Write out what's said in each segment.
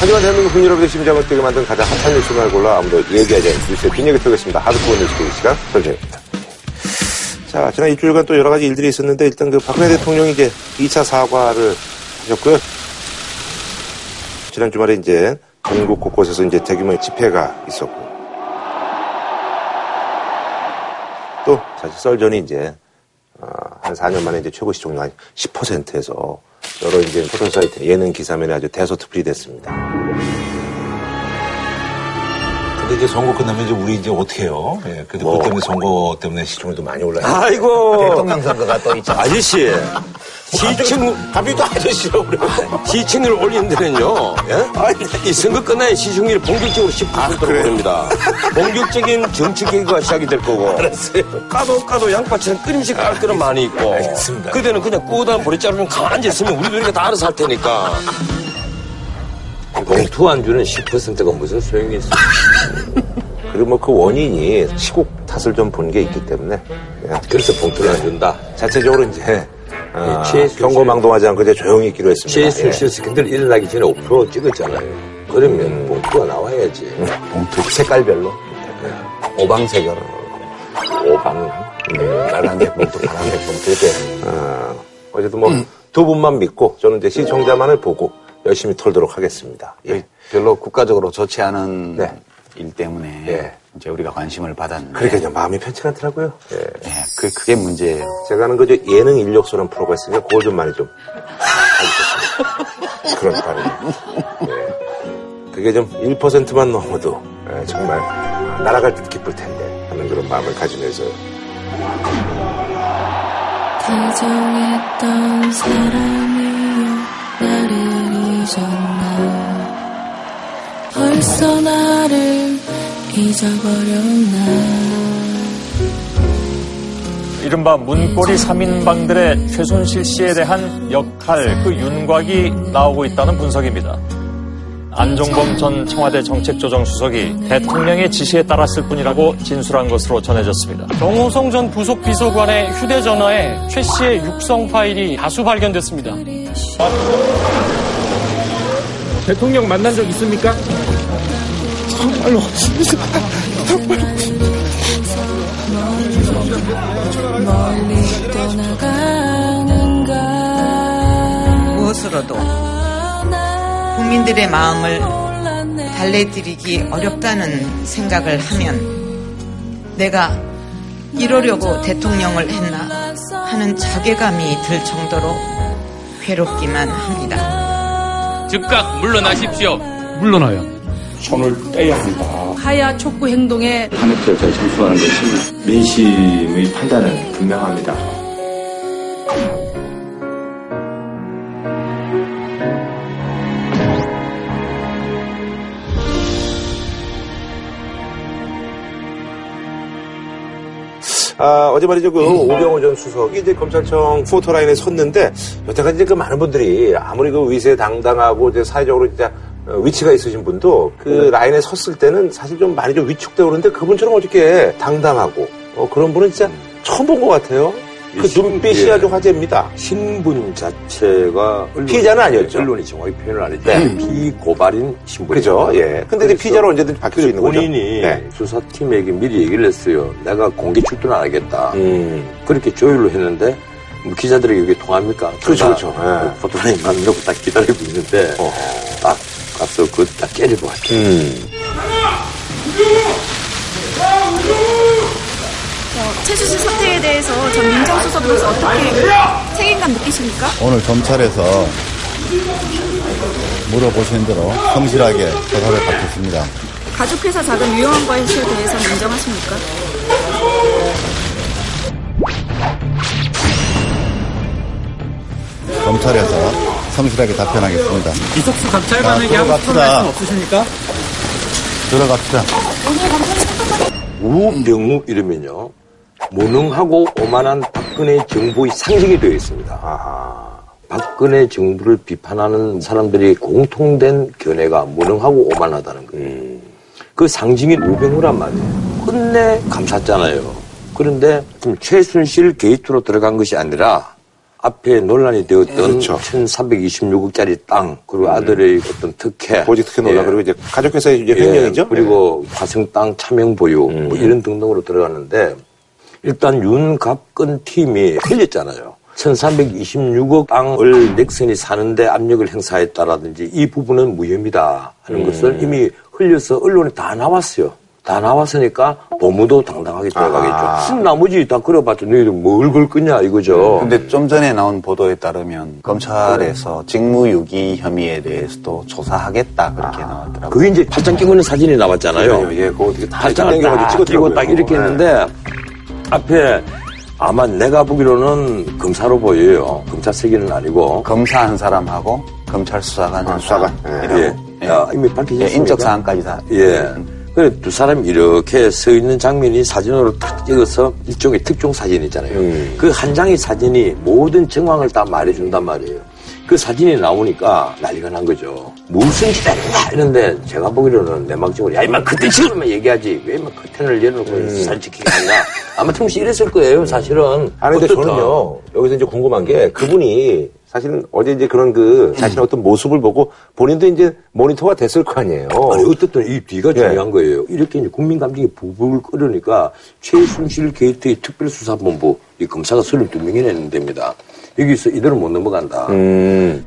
하지만 대한민국 국민 여러분의 심장을 뛰게 만든 가장 핫한 뉴스를 골라 아무도 얘기하지 않는 뉴스의 뒷얘기 펴겠습니다. 하드코어 뉴스 그 시간 설정입니다. 자, 지난 일주일간 또 여러 가지 일들이 있었는데 일단 그 박근혜 대통령이 이제 2차 사과를 하셨고요. 지난 주말에 이제 전국 곳곳에서 이제 대규모의 집회가 있었고 또 사실 썰전이 이제 어, 한 4년 만에 이제 최고 시청률 한 10%에서 여러 이제 포털 사이트 예능 기사면에 아주 대서특필이 됐습니다. 근데 이제 선거 끝나면 이제 우리 이제 어떻게 해요? 예, 근데 뭐. 그 때문에 선거 때문에 시청률도 많이 올라요. 아이고. 대통령 선거가 또 있잖아. 아저씨. 시청, 갑자기 또 아저씨라고 그래. 시청률 올리는 데는요. 예? 이 선거 끝나야 시청률이 본격적으로 10%로 오릅니다. 본격적인 정치 개혁가 시작이 될 거고. 알았어요. 까도 까도 양파처럼 끊임없이 깔 거는 많이 있고. 알겠습니다. 그때는 그냥 꾸다는 보리자루 좀 가만히 있으면 우리도 이렇게 다 알아서 할 테니까. 봉투 안주는 10%가 무슨 소용이 있어. 그리고 뭐 그 원인이 시국 탓을 좀 본 게 있기 때문에 예, 그래서 봉투를 안 준다. 자체적으로 이제 어, 예, 최순실. 경고망동하지 않고 이제 조용히 있기로 했습니다. 최순실 스캔들 일어나기 전에 5% 찍었잖아요. 그러면 봉투가 나와야지. 봉투 색깔별로 오방색으로. 오방. 음, 빨간색 봉투, 파란색 봉투 이렇게. 어, 어제도 뭐두 분만 믿고 저는 이제 시청자만을 보고 열심히 털도록 하겠습니다. 예. 별로 국가적으로 좋지 않은 네. 일 때문에 예. 이제 우리가 관심을 받았는데 그러니까 이제 마음이 편치 않더라고요. 예. 예, 그 그게 문제예요. 제가 하는 그저 예능 인력소라는 프로가 있으니까 그걸 좀 많이 좀 해주셨습니다. 그런 바람이. 예. 그게 좀 1%만 넘어도 예, 정말 날아갈 듯 기쁠 텐데 하는 그런 마음을 가지면서 다정했던 사람이여 나를 잊었나 벌써 나를 잊어버렸나 이른바 문고리 3인방들의 최순실 씨에 대한 역할, 그 윤곽이 나오고 있다는 분석입니다. 안종범 전 청와대 정책조정수석이 대통령의 지시에 따랐을 뿐이라고 진술한 것으로 전해졌습니다. 정호성 전 부속 비서관의 휴대전화에 최 씨의 육성 파일이 다수 발견됐습니다. 대통령 만난 적 있습니까? 멀리 떠나가는가 무엇으로도 국민들의 마음을 달래드리기 어렵다는 생각을 하면 내가 이러려고 대통령을 했나 하는 자괴감이 들 정도로 괴롭기만 합니다. 즉각 물러나십시오. 물러나요. 하야 촉구 행동에 탄핵 절차에 참수하는 것이 민심의 판단은 분명합니다. 어제 말이죠. 그 오병호 전 수석이 이제 검찰청 포토라인에 섰는데 여태까지 이제 그 많은 분들이 아무리 그 위세 당당하고 이제 사회적으로 진짜 어, 위치가 있으신 분도 그 라인에 섰을 때는 사실 좀 많이 좀 위축되고 그러는데 그분처럼 어저께 당당하고 어, 그런 분은 진짜 처음 본 것 같아요. 그 눈빛이 예. 아주 화제입니다. 신분 자체가 피해자는 아니었죠. 언론이 정확히 표현을 안 했죠. 네. 피고발인 신분. 그죠? 예. 근데 이제 피자로 언제든지 바뀔 수 있는 거죠. 본인이 네. 수사팀에게 미리 얘기를 했어요. 내가 공개 출두는 안 하겠다. 음. 그렇게 조율로 했는데 뭐 기자들에게 이게 통합니까? 그렇죠, 나 그렇죠. 예. 포토라인 만들고 딱 기다리고 있는데 딱 가서 그딱 깨질 것 같아요. 음. 최수실 사태에 대해서 전 민정수석으로서 어떻게 책임감 느끼십니까? 오늘 검찰에서 물어보신 대로 성실하게 조사를 받겠습니다. 가족회사 자금 유용한 거에 대해서는 인정하십니까? 검찰에서 성실하게 답변하겠습니다. 이석수 자, 감찰관에게 하고 싶은 들어갑시다. 말씀 없으십니까? 들어갑시다. 우병우 이러면요. 무능하고 오만한 박근혜 정부의 상징이 되어 있습니다. 박근혜 정부를 비판하는 사람들이 공통된 견해가 무능하고 오만하다는 거예요. 그 상징인 우병우란 말이에요. 끝내 감쌌잖아요. 그런데 지금 최순실 게이트로 들어간 것이 아니라 앞에 논란이 되었던 그렇죠. 1326억짜리 땅, 그리고 아들의 어떤 특혜. 보직 특혜 논란, 예. 그리고 이제 가족회사의 이제 예, 횡령이죠. 그리고 화성 땅 차명 보유 뭐 이런 등등으로 들어갔는데 일단 윤갑근 팀이 흘렸잖아요. 1326억 땅을 넥슨이 사는데 압력을 행사했다라든지 이 부분은 무혐의다 하는 것을 이미 흘려서 언론에 다 나왔어요. 다 나왔으니까 보무도 당당하게 들어가겠죠. 나머지 다 그려봤자 너희들 뭘 걸 거냐 이거죠. 근데 좀 전에 나온 보도에 따르면 검찰에서 직무유기 혐의에 대해서도 조사하겠다 그렇게 나왔더라고요. 그게 이제 팔짱 끼고 있는 사진이 나왔잖아요. 예, 그거 어떻게 다 팔짱을 딱. 끼고 딱 이렇게 네. 했는데 앞에 아마 내가 보기로는 검사로 보여요. 검사 세기는 아니고. 검사 한 사람하고 검찰 수사관 한 사람. 예. 야, 이미 밝혀졌습니다. 예, 인적 사항까지 다. 예. 그래 두 사람이 이렇게 서 있는 장면이 사진으로 딱 찍어서 일종의 특종 사진이잖아요. 음. 그한 장의 사진이 모든 정황을 다 말해준단 말이에요. 그 사진이 나오니까 난리가 난 거죠. 무슨 짓 했냐 이런데 제가 보기로는 내막적으로 야 이만 그때 지금만 얘기하지 왜 이만 커튼을 열어놓고 사진 찍히게 하냐 아마 틈씨 이랬을 거예요 사실은. 아니, 근데. 저는요, 여기서 이제 궁금한 게 그분이 사실은 어제 이제 그런 그 자신의 어떤 모습을 보고 본인도 이제 모니터가 됐을 거 아니에요. 아니, 어쨌든 이 뒤가 중요한 거예요. 이렇게 이제 국민 감정이 부불 끓으니까 최순실 게이트의 특별수사본부 이 검사가 32명이나 있는 데입니다. 여기서 이대로 못 넘어간다. 음.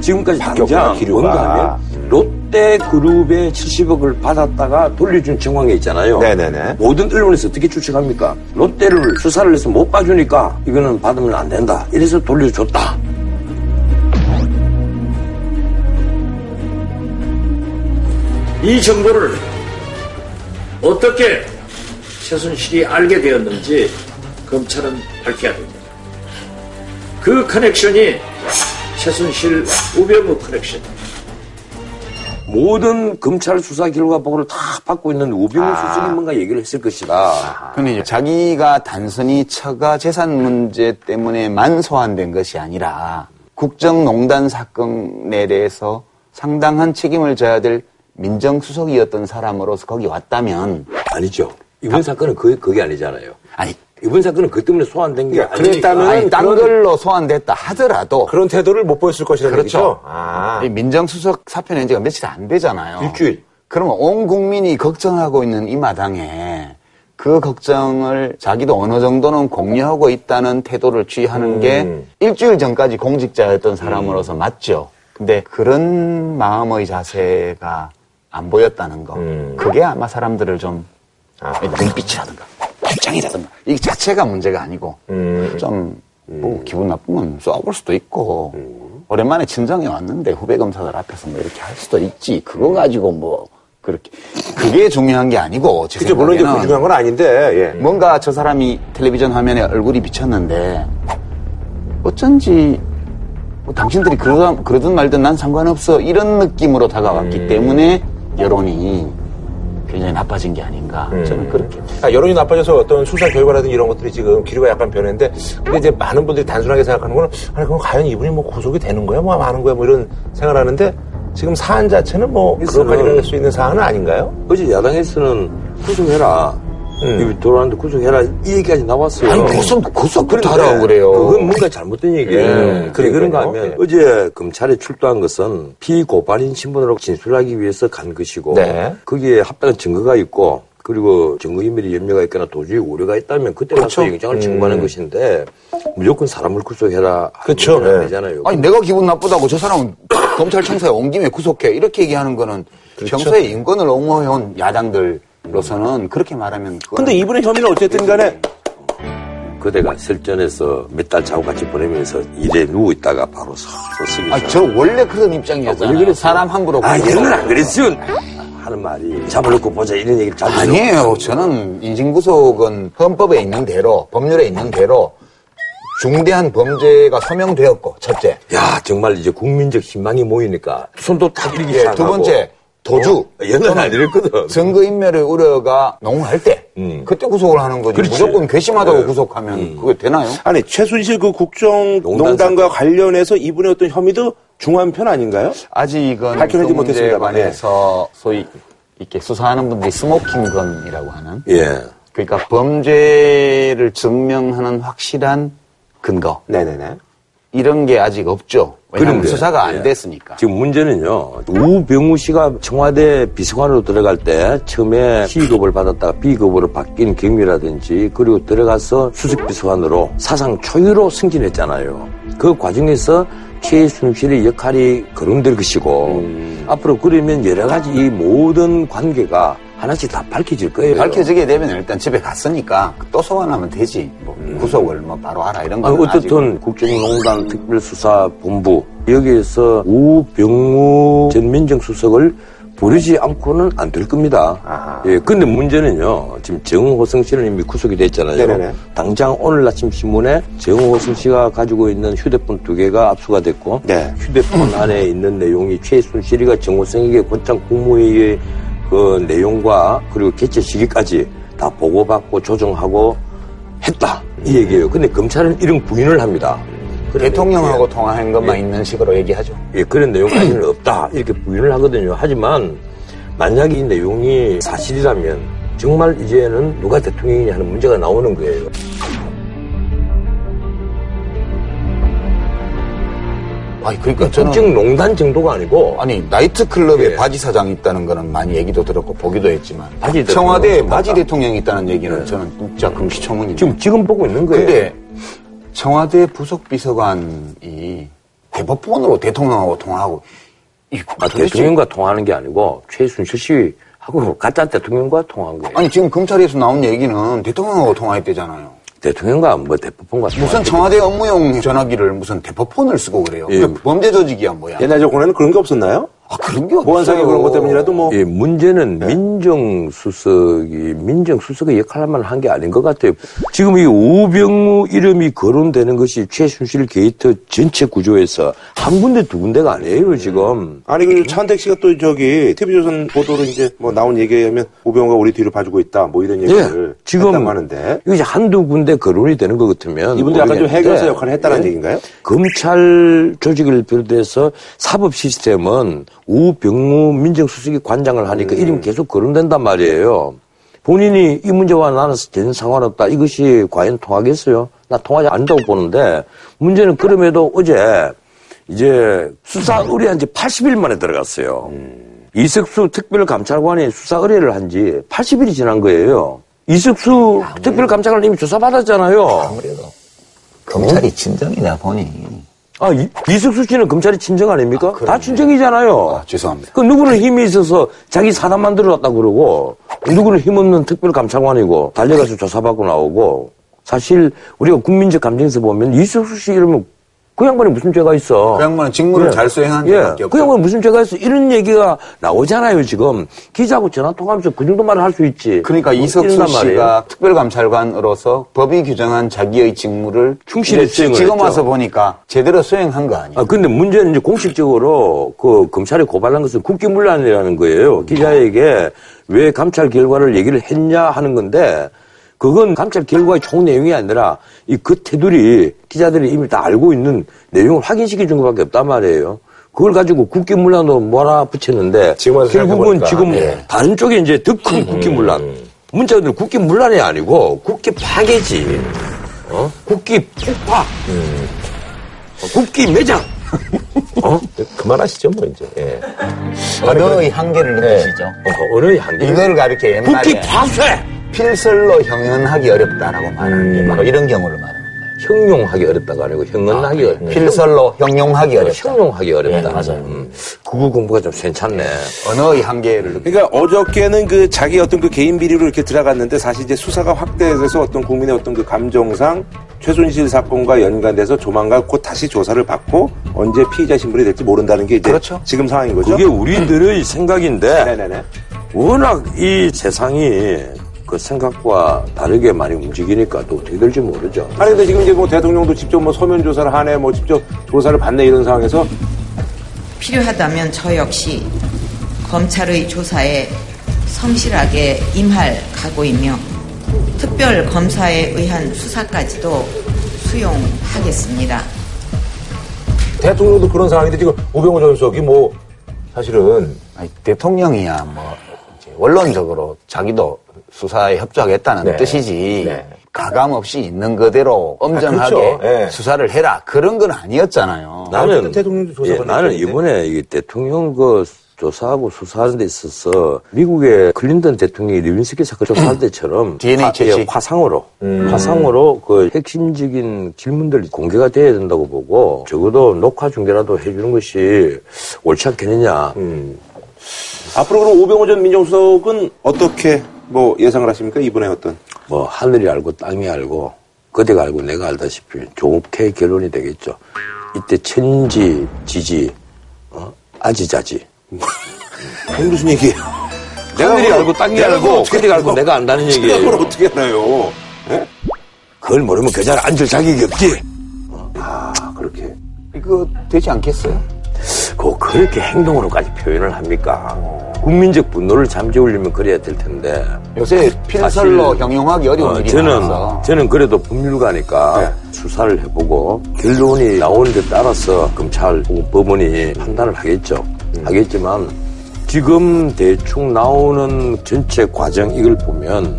지금까지 당장 기류가. 뭔가 하면 롯데 그룹에 70억을 받았다가 돌려준 정황이 있잖아요. 네네네. 모든 언론에서 어떻게 추측합니까? 롯데를 수사를 해서 못 봐주니까 이거는 받으면 안 된다. 이래서 돌려줬다. 이 정보를 어떻게 최순실이 알게 되었는지 검찰은 밝혀야 됩니다. 그 커넥션이 최순실 우병우 커넥션. 모든 검찰 수사 결과 보고를 다 받고 있는 우병우 수석이 뭔가 얘기를 했을 것이다. 근데 이제 자기가 단순히 처가 재산 문제 때문에만 소환된 것이 아니라 국정농단 사건에 대해서 상당한 책임을 져야 될 민정수석이었던 사람으로서 거기 왔다면 아니죠. 이번 사건은 그, 그게 아니잖아요. 아니 이번 사건은 그 때문에 소환된 게 아니니까. 그랬다면 아니, 딴 그런- 걸로 소환됐다 하더라도 그런 태도를 못 보였을 것이라는 그렇죠. 얘기죠. 아. 이 민정수석 사표 낸 지가 며칠 안 되잖아요. 일주일. 그러면 온 국민이 걱정하고 있는 이 마당에 그 걱정을 자기도 어느 정도는 공유하고 있다는 태도를 취하는 게 일주일 전까지 공직자였던 사람으로서 맞죠. 근데 그런 마음의 자세가 안 보였다는 거. 그게 아마 사람들을 좀 눈빛이라든가 입장이라든가 이 자체가 문제가 아니고 좀뭐 기분 나쁘면 쏘아볼 수도 있고 오랜만에 친정에 왔는데 후배 검사들 앞에서 뭐 이렇게 할 수도 있지 그거 가지고 뭐 그렇게 그게 중요한 게 아니고 제 그죠. 물론 이제 그 중요한 건 아닌데, 예. 뭔가 저 사람이 텔레비전 화면에 얼굴이 비쳤는데 어쩐지 뭐 당신들이 그러든, 그러든 말든 난 상관없어 이런 느낌으로 다가왔기 음. 때문에 여론이 굉장히 나빠진 게 아닌가 음. 저는 그렇게 아, 여론이 나빠져서 어떤 수사 결과라든지 이런 것들이 지금 기류가 약간 변했는데, 근데 이제 많은 분들이 단순하게 생각하는 거는, 아니, 그럼 과연 이분이 뭐 구속이 되는 거야? 뭐 하는 거야? 뭐 이런 생각을 하는데, 지금 사안 자체는 뭐, 그렇게까지 할수 있는 사안은 아닌가요? 어제 야당에서는 구속해라. 이 돌아왔는데 구속해라. 이 얘기까지 나왔어요. 아니, 구속, 구속부터 그런데 하라고 그래요. 그건 뭔가 잘못된 얘기예요. 음, 그래, 그런가. 하면 예. 어제 검찰에 출두한 것은 피고발인 신분으로 진술하기 위해서 간 것이고 네. 거기에 합당한 증거가 있고 그리고 증거인멸이 염려가 있거나 도저히 우려가 있다면 그때 가서 그렇죠. 영장을 청구하는 음. 것인데 무조건 사람을 구속해라. 그렇죠. 네. 아니잖아요. 아니 내가 기분 나쁘다고 저 사람은 검찰청사에 온 김에 구속해 이렇게 얘기하는 거는 그렇죠. 평소에 인권을 옹호해온 야당들 로서는 그렇게 말하면 근데 이분의 혐의는 어쨌든 간에, 그대가 설전에서 몇 달 자고 같이 보내면서 일에 누워 있다가 바로 서서히 아, 저 원래 그런 입장이었잖아요. 그랬어요. 사람 함부로. 아. 얘는 안 그랬어요. 하는 말이 잡아놓고 보자 이런 얘기를 자주 아니에요. 저는 인신구속은 헌법에 있는 대로, 법률에 있는 대로 중대한 범죄가 서명되었고, 첫째. 야 정말 이제 국민적 희망이 모이니까 손도 딱 이렇게 예, 두 번째, 도주. 옛날에 안 이랬거든. 증거인멸의 우려가 농후할 때, 음. 그때 구속을 하는 거지. 그렇지. 무조건 괘씸하다고 네. 구속하면 그게 되나요? 아니, 최순실 그 국정농단과 관련해서 이분의 어떤 혐의도 중한 편 아닌가요? 아직은 밝혀내지 그 못했습니다만, 관해서 소위 이렇게 수사하는 분들이 스모킹건이라고 하는 예. 그러니까 범죄를 증명하는 확실한 근거. 네네네. 이런 게 아직 없죠. 왜냐하면 그런데, 수사가 안 예. 됐으니까. 지금 문제는요. 우병우 씨가 청와대 비서관으로 들어갈 때 처음에 C급을 받았다가 B급으로 바뀐 경위라든지 그리고 들어가서 수석 비서관으로 사상 초유로 승진했잖아요. 그 과정에서 최순 실의 역할이 거론될 것이고 앞으로 그러면 여러 가지 이 모든 관계가 하나씩 다 밝혀질 거예요. 밝혀지게 되면 일단 집에 갔으니까 또 소환하면 되지. 뭐 구속을 뭐 바로 하라 이런 거는 어떻든 국정농단 특별수사본부 여기에서 우병우 전 민정수석을 부르지 않고는 안 될 겁니다. 예, 근데 문제는요, 지금 정호성 씨는 이미 구속이 됐잖아요. 네네네. 당장 오늘 아침 신문에 정호성 씨가 가지고 있는 휴대폰 두 개가 압수가 됐고, 네. 휴대폰 안에 있는 내용이 최순실이가 정호성에게 곧장 국무회의의 그 내용과 그리고 개최 시기까지 다 보고받고 조정하고 했다. 이 얘기예요. 근데 검찰은 이런 부인을 합니다. 대통령하고 내용- 통화한 것만 예. 있는 식으로 얘기하죠. 예, 그런 내용까지는 없다. 이렇게 부인을 하거든요. 하지만 만약에 이 내용이 사실이라면 정말 이제는 누가 대통령이냐 하는 문제가 나오는 거예요. 아니, 그러니까 저는. 국정농단 정도가 아니고 아니, 나이트클럽에 예. 바지 사장이 있다는 거는 많이 얘기도 들었고 보기도 했지만. 바지 대통령 청와대에? 바지 대통령이 있다는 얘기는 저는 진짜 금시초문이죠. 지금 지금 보고 있는 거예요. 근데 청와대 부속 비서관이 대법원으로 대통령하고 통화하고 이 아, 대통령과 통화하는 게 아니고 최순실 씨하고 가짜 대통령과 통화한 거예요. 아니 지금 검찰에서 나온 얘기는 대통령하고 통화했대잖아요. 대통령과 뭐 대법원과 무슨. 청와대 업무용 전화기를 무슨 대포폰을 쓰고 그래요. 예. 그게 범죄 조직이야 뭐야. 옛날 정권에는 그런 게 없었나요? 아 그런 게. 보안상의 그런 것 때문이라도 뭐. 예, 문제는 민정수석이 민정수석의 역할만 한 게 아닌 것 같아요. 지금 이 우병우 이름이 거론되는 것이 최순실 게이트 전체 구조에서 한 군데 두 군데가 아니에요 지금. 아니 그 차은택 씨가 또 저기 TV조선 보도로 이제 뭐 나온 얘기에 의하면 우병우가 우리 뒤를 봐주고 있다 뭐 이런 얘기를 예, 지금 하는데 이제 한두 군데 거론이 되는 것 같으면 이분도 약간 좀 해결사 역할을 했다는 예. 얘기인가요? 검찰 조직을 비롯해서 사법 시스템은 우병우 민정수석이 관장을 하니까 음. 이름이 계속 거론된단 말이에요. 본인이 이 문제와 나는 전혀 상관없다. 이것이 과연 통하겠어요? 나 통하지 않는다고 보는데 문제는 그럼에도 어제 이제 수사 의뢰한 지 80일 만에 들어갔어요. 이석수 특별감찰관이 수사 의뢰를 한 지 80일이 지난 거예요. 이석수 특별감찰관 이미 조사받았잖아요. 아무래도 검찰이 진정이다 보니. 아, 이, 이석수 씨는 검찰이 친정 아닙니까? 다 친정이잖아요. 아, 죄송합니다. 그 누구는 힘이 있어서 자기 사람 만들어놨다 그러고 누구는 힘없는 특별감찰관이고 달려가서 조사받고 나오고 사실 우리가 국민적 감정에서 보면 이석수 씨 이러면 그 양반이 무슨 죄가 있어? 그 양반은 직무를 예. 잘 수행한 예. 죄밖에 그 없고. 양반은 무슨 죄가 있어? 이런 얘기가 나오잖아요 지금 기자하고 전화 통화하면서 그 정도 말을 할 수 있지. 그러니까 뭐 이석수. 씨가 특별감찰관으로서 법이 규정한 자기의 직무를 충실히 수행을 지금 했죠. 와서 보니까 제대로 수행한 거 아니에요? 아, 근데 문제는 이제 공식적으로 그 검찰이 고발한 것은 국기문란이라는 거예요. 기자에게 왜 감찰 결과를 얘기를 했냐 하는 건데 그건 감찰 결과의 총 내용이 아니라 이 그 테두리 기자들이 이미 다 알고 있는 내용을 확인시켜 준 것밖에 없단 말이에요. 그걸 가지고 국기문란으로 몰아 붙였는데 결국은 생각해보니까, 지금 예. 다른 쪽에 이제 더 큰 국기문란. 문자들 국기문란이 아니고 국기 파괴지. 어? 국기 폭파. 어, 국기 매장. 어? 그만하시죠 뭐 이제. 예. 언어의 한계를 느끼시죠? 어, 어느 한계? 이걸 가르쳐 옛날에 국기 파쇄! 필설로 형언하기 어렵다라고 말하는 게 바로 이런 경우를 말하는 거예요. 형용하기 어렵다가 아니고 형언하기 어렵다. 필설로 형용하기 어렵다. 형용하기 어렵다. 예, 맞아요. 음. 국어 공부가 좀 괜찮네. 언어의 한계를 느끼 그러니까 어저께는 그 자기 어떤 그 개인 비리로 이렇게 들어갔는데 사실 이제 수사가 확대돼서 어떤 국민의 어떤 그 감정상 최순실 사건과 연관돼서 조만간 곧 다시 조사를 받고 언제 피의자 신분이 될지 모른다는 게 이제 그렇죠. 지금 상황인 거죠. 그게 우리들의 생각인데 네네네. 워낙 이 세상이 그 생각과 다르게 많이 움직이니까 또 어떻게 될지 모르죠. 아니 근데 지금 이제 뭐 대통령도 직접 뭐 서면 조사를 하네, 뭐 직접 조사를 받네 이런 상황에서 필요하다면 저 역시 검찰의 조사에 성실하게 임할 각오이며 특별 검사에 의한 수사까지도 수용하겠습니다. 대통령도 그런 상황인데 지금 우병우 전 수석이 뭐 사실은 아니, 대통령이야 뭐 원론적으로 자기도 수사에 협조하겠다는 네. 뜻이지 네. 가감 없이 있는 그대로 엄정하게 그렇죠. 예. 수사를 해라 그런 건 아니었잖아요. 나는 대통령도 조사받았죠, 예, 나는. 이번에 이 대통령 그 조사하고 수사하는 데 있어서 미국의 클린턴 대통령이 리윈스키 사건 조사할 때처럼 DNA. 예, 화상으로 음. 화상으로 그 핵심적인 질문들이 공개가 돼야 된다고 보고 적어도 녹화 중계라도 해주는 것이 옳지 않겠느냐. 음. 앞으로 그럼 오병호 전 민정수석은 어떻게 뭐 예상을 하십니까? 이번에 어떤? 뭐 하늘이 알고 땅이 알고 그대가 알고 내가 알다시피 좋게 결론이 되겠죠. 이때 천지 지지 어? 아지자지. 무슨 얘기예요? 하늘이 알고 땅이 내가 알고 그대가 알고 알고 내가 안다는 얘기예요. 그걸 어떻게 알아요? 예? 그걸 모르면 그 자리에 앉을 자격이 없지. 아, 그렇게. 이거 되지 않겠어요? 그 그렇게 행동으로까지 표현을 합니까? 국민적 분노를 잠재우려면 그래야 될 텐데. 요새 필설로 사실, 형용하기 어려운 어, 일이 저는 많아서 저는 그래도 법률가니까 수사를 해보고 결론이 나오는 데 따라서 검찰 혹은 법원이 판단을 하겠죠. 하겠지만 지금 대충 나오는 전체 과정 이걸 보면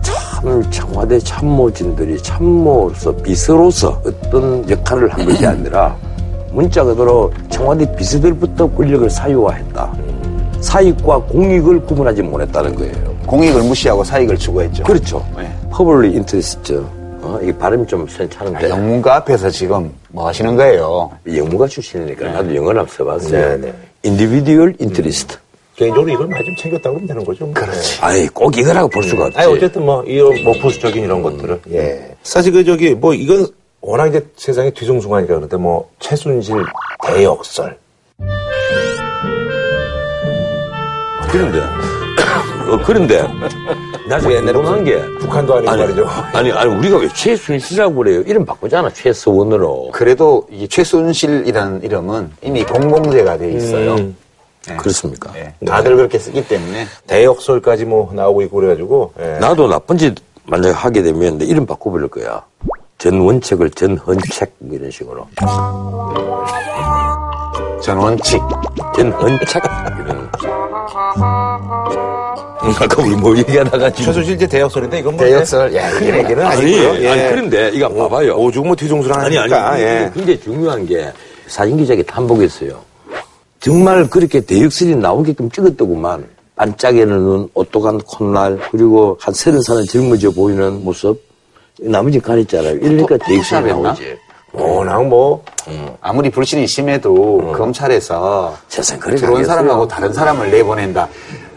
참 청와대 참모진들이 참모로서 비서로서 어떤 역할을 한 것이 아니라 문자 그대로 청와대 비서들부터 권력을 사유화했다. 사익과 공익을 구분하지 못했다는 거예요. 공익을 무시하고 사익을 추구했죠. 그렇죠. 네. public interest. 어, 이 발음이 좀 괜찮은데. 아, 영문가 앞에서 지금 뭐 하시는 거예요? 영문가 출신이니까 나도 영어를 한번 써봤어요. 네, 네. individual interest. 개인적으로 이걸 많이 좀 챙겼다고 그러면 되는 거죠. 그렇지. 아이, 꼭 이거라고 볼 수가 없지. 아니, 어쨌든 뭐, 이런, 뭐, 보수적인 이런 것들을. 예. 사실 그, 저기, 뭐, 이건 워낙 이제 세상이 뒤숭숭하니까 그런데 뭐, 최순실 대역설. 그런데, 어, 그런데, 나중에 궁금한 게. 북한도 아니고 아니, 말이죠. 아니, 아니, 우리가 왜 최순실이라고 그래요? 이름 바꾸잖아, 최서원으로. 그래도 이 최순실이라는 이름은 이미 공공재가 돼 있어요. 음. 네. 그렇습니까? 네. 다들 그렇게 쓰기 때문에 대역설까지 뭐, 나오고 있고 그래가지고. 예. 나도 나쁜 짓 만약에 하게 되면 내 이름 바꿔버릴 거야. 전원책을 전헌책 뭐 이런 식으로. 전원칙. 전헌책 이런. 아까 우리 뭐 얘기하다가 지금. 최순실 이제 대역설인데 이건 뭐. 대역설. 야, 큰 이게 얘기는 아니, 아니고요. 예. 아니, 그런데 이거 봐봐요. 오죽 뭐 뒤숭숭하니까. 아니, 아니, 예. 이게 굉장히 중요한 게 사진 기자에게 탐복했어요. 정말 그렇게 대역설이 나오게끔 찍었더구만. 반짝이는 눈, 오똑한 콧날, 그리고 한 서른 살은 젊어져 보이는 모습. 나머지 가렸잖아요. 이러니까 대역설이 포토샵했나? 나오지. 워낙 뭐. 아무리 불신이 심해도 검찰에서 세상 그래 들어온 사람하고 다른 사람을 내보낸다. 아,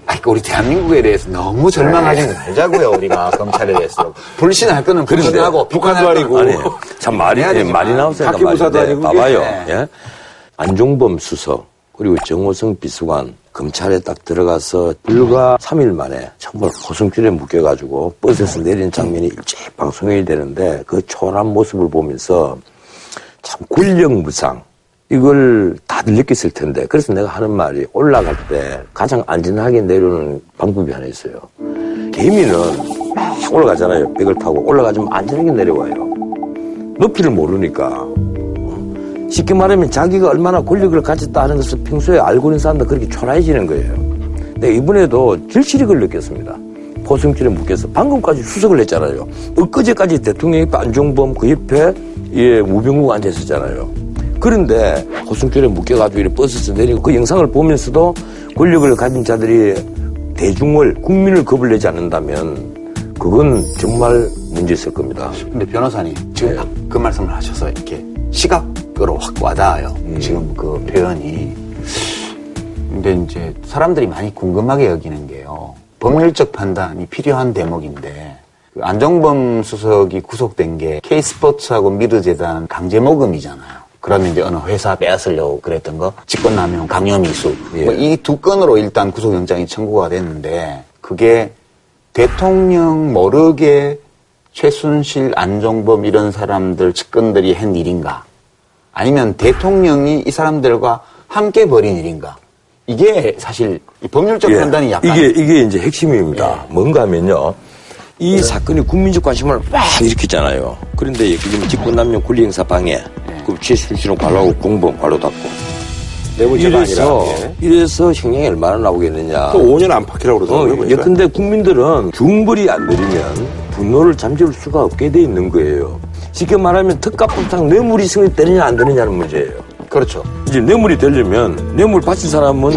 그러니까 우리 대한민국에 대해서 너무 절망하지 말자고요, 우리가 검찰에 대해서. 불신할 거는 불신하고 북한도 아니고. 아니, 참 말이, 되지만 말이 나오세요. 학교부사도 아니고 봐봐요. 예? 안종범 수석, 그리고 정호성 비서관, 검찰에 딱 들어가서 불과 3일 만에 정말 호승줄에 묶여가지고 버스에서 내린 장면이 일제히 방송이 되는데 그 초라한 모습을 보면서 참 권력무상, 이걸 다들 느꼈을 텐데 그래서 내가 하는 말이 올라갈 때 가장 안전하게 내려오는 방법이 하나 있어요. 개미는 막 올라가잖아요. 벽을 타고 올라가지면 안전하게 내려와요. 높이를 모르니까. 쉽게 말하면 자기가 얼마나 권력을 가졌다 하는 것을 평소에 알고 있는 사람도 그렇게 초라해지는 거예요. 근데 이번에도 그걸 느꼈습니다. 포승줄에 묶여서 방금까지 수석을 했잖아요. 엊그제까지 대통령이 안종범 그 옆에 예, 우병국 앉아 있었잖아요. 그런데 포승줄에 묶여가지고 이렇게 버스에서 내리고 그 영상을 보면서도 권력을 가진 자들이 대중을 국민을 겁을 내지 않는다면 그건 정말 문제 있을 겁니다. 근데 변호사님, 지금 딱그 말씀을 하셔서 이렇게 시각 으로 확 와닿아요. 지금 그 표현이. 근데 이제 사람들이 많이 궁금하게 여기는 게요. 법률적 판단이 필요한 대목인데, 그 안정범 수석이 구속된 게 K스포츠하고 미르재단 강제 모금이잖아요. 그러면 이제 어느 회사 빼앗으려고 그랬던 거, 직권남용, 강요미수. 예. 뭐 이두 건으로 일단 구속영장이 청구가 됐는데, 그게 대통령 모르게 최순실, 안종범 이런 사람들 측근들이 한 일인가? 아니면 대통령이 이 사람들과 함께 벌인 일인가? 이게 사실 이 법률적 예. 판단이 약간 이게 이게 이제 핵심입니다. 뭔가 하면요. 이 사건이 국민적 관심을 막 일으켰잖아요. 그런데 예를 들면 직권남용 권리행사 방해, 그 최순실은 관로하고 공범 관로 닫고 뇌물죄가 이래서 아니라, 예. 이래서 형량이 얼마나 나오겠느냐. 또 5년 안팎이라고 그러더라고요. 어, 보니까. 예컨대 국민들은 중벌이 안 내리면 분노를 잠재울 수가 없게 돼 있는 거예요. 쉽게 말하면 특가법상 뇌물이 성립되느냐 안 되느냐는 문제예요. 그렇죠. 이제 뇌물이 되려면 뇌물 바친 사람은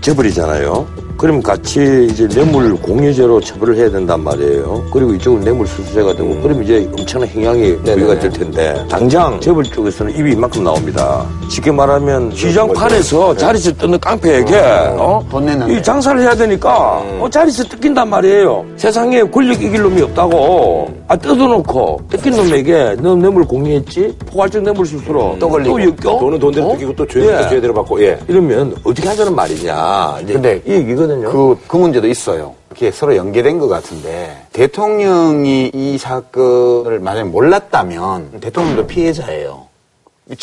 재벌이잖아요. 그럼 같이 이제 뇌물 공유죄로 처벌을 해야 된단 말이에요. 그리고 이쪽은 뇌물 수수죄가 되고 그럼 이제 엄청난 형량이 부여가 될 텐데 당장 재벌 쪽에서는 입이 이만큼 나옵니다. 쉽게 말하면 시장판에서 자릿수 뜯는 깡패에게 어? 돈 내는데. 이 장사를 해야 되니까 어, 자릿수 뜯긴단 말이에요. 세상에 권력 이길 놈이 없다고 아 뜯어놓고 뜯긴 놈에게 너 뇌물 공유했지? 포괄적 뇌물 수수로 또 걸리고. 엮여? 돈은 돈대로 어? 뜯기고 또 죄는 예. 또 죄대로 받고, 예. 이러면 어떻게 하자는 말이냐. 근데 이얘 기거든요. 그, 그 문제도 있어요. 이렇게 서로 연계된 것 같은데 대통령이 이 사건을 만약에 몰랐다면 대통령도 피해자예요.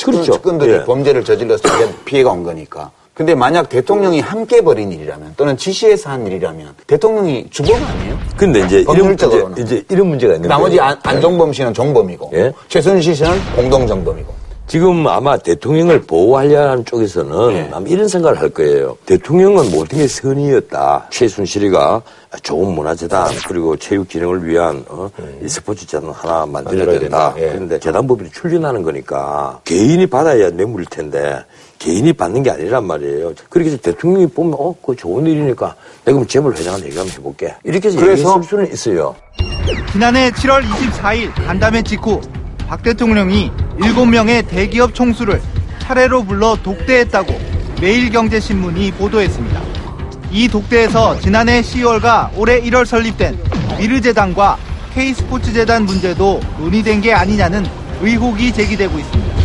그렇죠. 측근들이 예. 범죄를 저질러서 이제 피해가 온 거니까. 근데 만약 대통령이 함께 벌인 일이라면 또는 지시해서 한 일이라면 대통령이 주범 아니에요? 근데 이제 이런 법률적으로는. 문제, 이제 이런 문제가 있는데 나머지 안, 안종범 씨는 종범이고 예? 최순실 씨는 공동 정범이고 지금 아마 대통령을 보호하려는 쪽에서는 예. 아마 이런 생각을 할 거예요. 대통령은 모든 게 선의였다. 최순실이가 좋은 문화재단 그리고 체육 진흥을 위한 어, 이 스포츠 재단 하나 만들어야 된다. 예. 그런데 재단법이 출연하는 거니까 개인이 받아야 뇌물일 텐데 개인이 받는 게 아니란 말이에요. 그렇게 해서 대통령이 보면 어, 그거 좋은 일이니까 내가 그럼 재벌 회장한테 얘기 한번 해볼게. 이렇게 해서 그래서- 얘기했을 수는 있어요. 지난해 7월 24일 간담회 직후 박 대통령이 7명의 대기업 총수를 차례로 불러 독대했다고 매일경제신문이 보도했습니다. 이 독대에서 지난해 10월과 올해 1월 설립된 미르재단과 K스포츠재단 문제도 논의된 게 아니냐는 의혹이 제기되고 있습니다.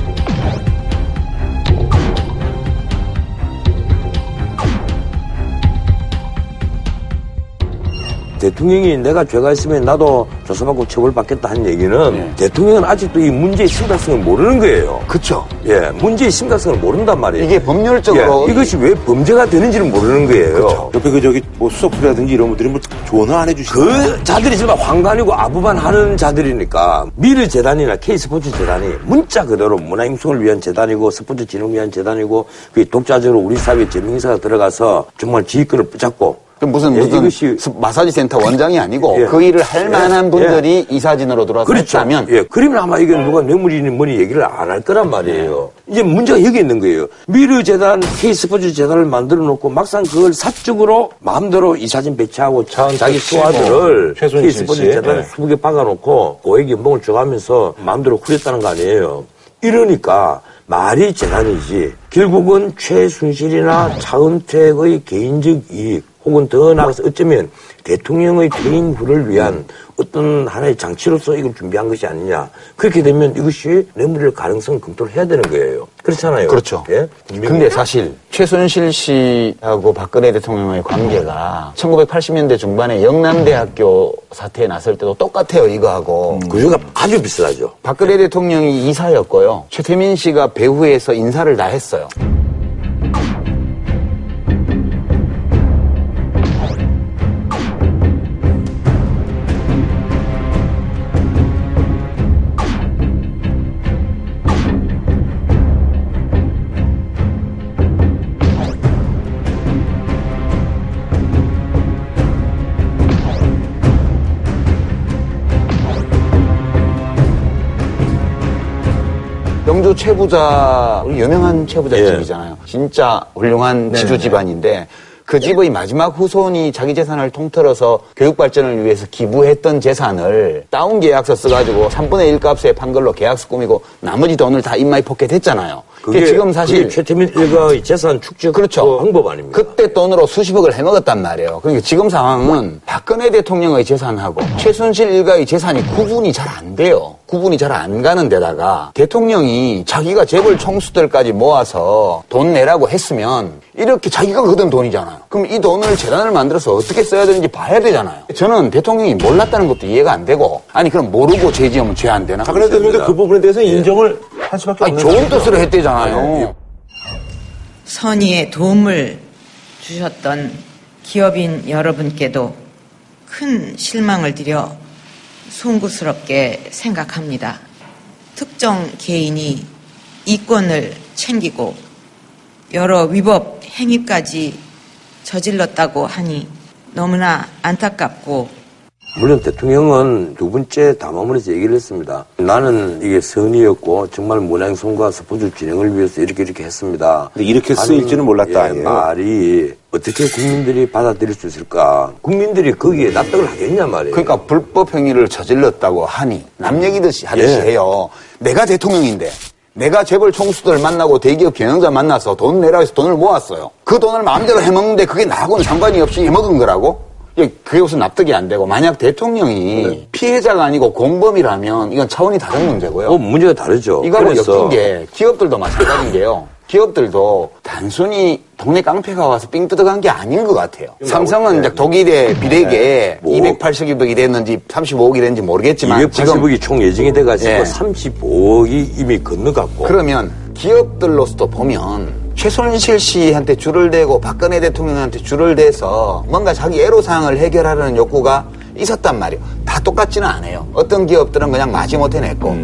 대통령이 내가 죄가 있으면 나도 조사받고 처벌받겠다 한 얘기는 대통령은 아직도 이 문제의 심각성을 모르는 거예요. 그렇죠. 예, 문제의 심각성을 모른단 말이에요. 이게 법률적으로 예, 이것이 왜 범죄가 되는지를 모르는 거예요. 옆에 그 저기 뭐 수석부라든지 이런 분들이 뭐 조언을 안 해주시고. 그 자들이 정말 황간이고 아부반 하는 자들이니까 미르 재단이나 K 스포츠 재단이 문자 그대로 문화임성을 위한 재단이고 스포츠 진흥을 위한 재단이고 그 독자적으로 우리 사회에 재명사가 들어가서 정말 지휘권을 붙잡고 그 무슨 예, 무슨 이것이 스- 마사지 센터 원장이 아니고 예. 그 일을 할 예. 만한 분들이 이사진으로 들어와서 그렇죠. 했다면 예. 그러면 아마 이게 누가 뇌물이니 뭐니 얘기를 안 할 거란 말이에요. 이제 문제가 여기 있는 거예요. 미르 재단, K스포츠 재단을 만들어 놓고 막상 그걸 사적으로 마음대로 이사진 배치하고 자기 수하들을 최순실 K스포츠 씨. 재단에 예. 20개 박아놓고 고액 연봉을 줘가면서 마음대로 후렸다는 거 아니에요. 이러니까 말이 재단이지 결국은 최순실이나 차은택의 개인적 이익 혹은 더 나아가서 어쩌면 대통령의 퇴임 후를 위한 어떤 하나의 장치로서 이걸 준비한 것이 아니냐. 그렇게 되면 이것이 뇌물일 가능성을 검토를 해야 되는 거예요. 그렇잖아요. 그렇죠. 예? 근데 사실 최순실 씨하고 박근혜 대통령의 관계가 1980년대 중반에 영남대학교 사태에 났을 때도 똑같아요, 이거하고. 구조가 아주 비슷하죠. 박근혜 대통령이 이사였고요. 최태민 씨가 배후에서 인사를 다 했어요. 최부자, 유명한 최부자 예. 집이잖아요. 진짜 훌륭한 네, 지주 네. 집안인데 그 집의 마지막 후손이 자기 재산을 통틀어서 교육 발전을 위해서 기부했던 재산을 다운 계약서 써가지고 3분의 1 값에 판 걸로 계약서 꾸미고 나머지 돈을 다 in my pocket 했잖아요. 그게 지금 사실 그게 최태민 일가의 재산 축적 그렇죠. 방법 아닙니까? 그때 돈으로 수십억을 해먹었단 말이에요. 그러니까 지금 상황은 박근혜 대통령의 재산하고 최순실 일가의 재산이 구분이 잘 안 돼요. 구분이 잘 안 가는 데다가 대통령이 자기가 재벌 총수들까지 모아서 돈 내라고 했으면 이렇게 자기가 거둔 돈이잖아요. 그럼 이 돈을 재단을 만들어서 어떻게 써야 되는지 봐야 되잖아요. 저는 대통령이 몰랐다는 것도 이해가 안 되고 아니 그럼 모르고 죄 지으면 죄 안 되나? 박근혜 대통령도 그 부분에 대해서 인정을 할 수밖에 아니 없는 좋은 상황이죠. 뜻으로 했대잖아요. 선의의 도움을 주셨던 기업인 여러분께도 큰 실망을 드려 송구스럽게 생각합니다. 특정 개인이 이권을 챙기고 여러 위법 행위까지 저질렀다고 하니 너무나 안타깝고 물론 대통령은 두 번째 담화문에서 얘기를 했습니다. 나는 이게 선의였고 정말 문행성과 스포츠 진행을 위해서 이렇게 이렇게 했습니다. 근데 이렇게 쓰일 줄은 몰랐다, 예, 예. 말이 어떻게 국민들이 받아들일 수 있을까? 국민들이 거기에 납득을 하겠냐 말이에요. 그러니까 불법 행위를 저질렀다고 하니 남 얘기듯이 하듯이 예. 해요. 내가 대통령인데 내가 재벌 총수들 만나고 대기업 경영자 만나서 돈 내라 해서 돈을 모았어요. 그 돈을 마음대로 해먹는데 그게 나하고는 상관이 없이 해먹은 거라고? 예, 그게 무슨 납득이 안 되고 만약 대통령이 피해자가 아니고 공범이라면 이건 차원이 다른 문제고요. 어, 문제가 다르죠. 이거하고 엮인 게 기업들도 마찬가지인 게요. 기업들도 단순히 동네 깡패가 와서 삥 뜯어간 게 아닌 것 같아요. 삼성은 이제 독일의 비례계 뭐. 280억이 됐는지 35억이 됐는지 모르겠지만 280억이 총 예정이 돼가지고 예. 35억이 이미 건너갔고. 그러면 기업들로서도 보면 최순실 씨한테 줄을 대고 박근혜 대통령한테 줄을 대서 뭔가 자기 애로사항을 해결하려는 욕구가 있었단 말이에요. 다 똑같지는 않아요. 어떤 기업들은 그냥 마지못해 냈고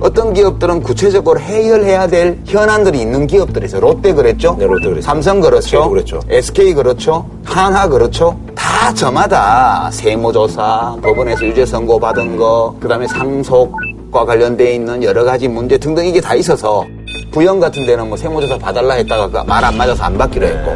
어떤 기업들은 구체적으로 해결해야 될 현안들이 있는 기업들이 있어요. 롯데 그랬죠? 삼성 그렇죠? SK 그렇죠? 한화 그렇죠? 다 저마다 세무조사, 법원에서 유죄 선고 받은 거, 그 다음에 상속과 관련돼 있는 여러 가지 문제 등등 이게 다 있어서 부영 같은 데는 뭐 세무조사 봐달라 했다가 말 안 맞아서 안 받기로 했고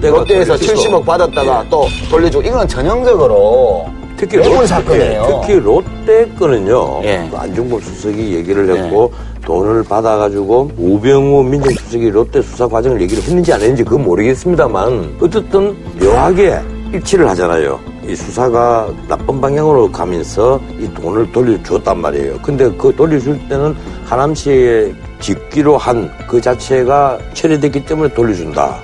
롯데에서 돌려주고. 70억 받았다가 또 돌려주고 이건 전형적으로 특히 롯데, 사건이에요. 예, 특히 롯데 거는요. 예. 그 안중범 수석이 얘기를 했고 돈을 받아가지고 우병우 민정수석이 롯데 수사 과정을 얘기를 했는지 안 했는지 그건 모르겠습니다만 어쨌든 묘하게 일치를 하잖아요. 이 수사가 나쁜 방향으로 가면서 이 돈을 돌려주었단 말이에요. 근데 그 돌려줄 때는 하남 씨에 짓기로 한 그 자체가 철회됐기 때문에 돌려준다.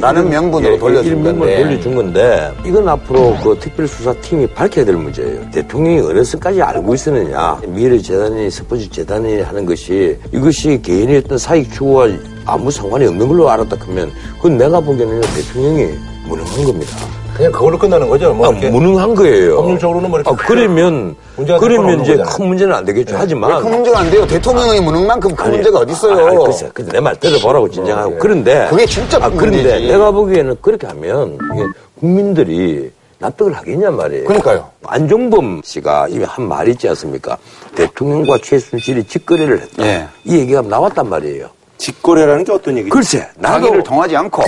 라는 명분으로 돌려준 예, 명분으로 건데. 돌려준 건데 이건 앞으로 그 특별수사팀이 밝혀야 될 문제예요. 대통령이 어느 선까지 알고 있었느냐. 미래재단이 스포츠 재단이 하는 것이 이것이 개인의 어떤 사익 추구와 아무 상관이 없는 걸로 알았다 그러면 그건 내가 보기에는 대통령이 무능한 겁니다. 그냥 그걸로 끝나는 거죠. 뭐 아, 이렇게 무능한 거예요. 법률적으로는 뭐 이렇게 아, 그러면 문제가 그러면 이제 거잖아요. 큰 문제는 안 되겠죠. 하지만 큰 문제가 안 돼요. 대통령의 무능만큼 큰 문제가 어디 있어요? 아니, 글쎄, 근데 내 말 들어보라고 진정하고. 예. 그런데. 그게 진짜 아, 큰 그런데 문제지. 내가 보기에는 그렇게 하면 이게 국민들이 납득을 하겠냐 말이에요. 그러니까요. 안종범 씨가 이미 한 말이 있지 않습니까? 대통령과 최순실이 직거래를 했다. 예. 이 얘기가 나왔단 말이에요. 직거래라는 게 어떤 얘기죠? 글쎄, 나도. 자기를 통하지 않고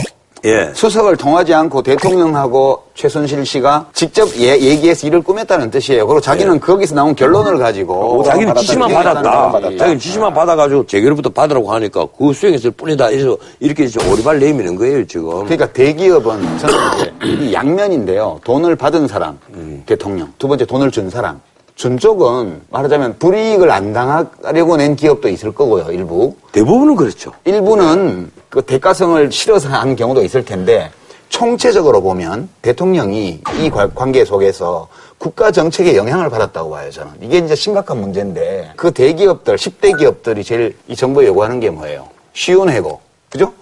예. 수석을 통하지 않고 대통령하고 최순실 씨가 직접 예- 얘기해서 일을 꾸몄다는 뜻이에요. 그리고 자기는 거기서 나온 결론을 가지고 예. 자기는 지시만 받았다는 받았다. 얘기를 자기는 지시만 받아가지고 재결부터 받으라고 하니까 그 수행했을 뿐이다. 이래서 이렇게 이제 오리발 내미는 거예요, 지금. 그러니까 대기업은 저는 이제 이 양면인데요. 돈을 받은 사람, 대통령. 두 번째 돈을 준 사람. 준 쪽은 말하자면 불이익을 안 당하려고 낸 기업도 있을 거고요, 일부. 대부분은 그렇죠. 일부는 그 대가성을 실어서 한 경우도 있을 텐데 총체적으로 보면 대통령이 이 관- 관계 속에서 국가 정책에 영향을 받았다고 봐요, 저는. 이게 이제 심각한 문제인데 그 대기업들, 10대 기업들이 제일 이 정부에 요구하는 게 뭐예요? 쉬운 해고. 그죠?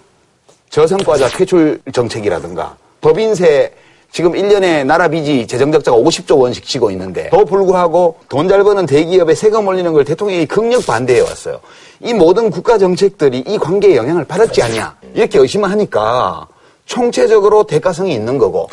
저성과자 퇴출 정책이라든가 법인세 지금 1년에 나라 빚이 재정적자가 50조 원씩 지고 있는데 더 불구하고 돈 잘 버는 대기업에 세금 올리는 걸 대통령이 극력 반대해 왔어요. 이 모든 국가 정책들이 이 관계에 영향을 받았지 않냐 이렇게 의심을 하니까 총체적으로 대가성이 있는 거고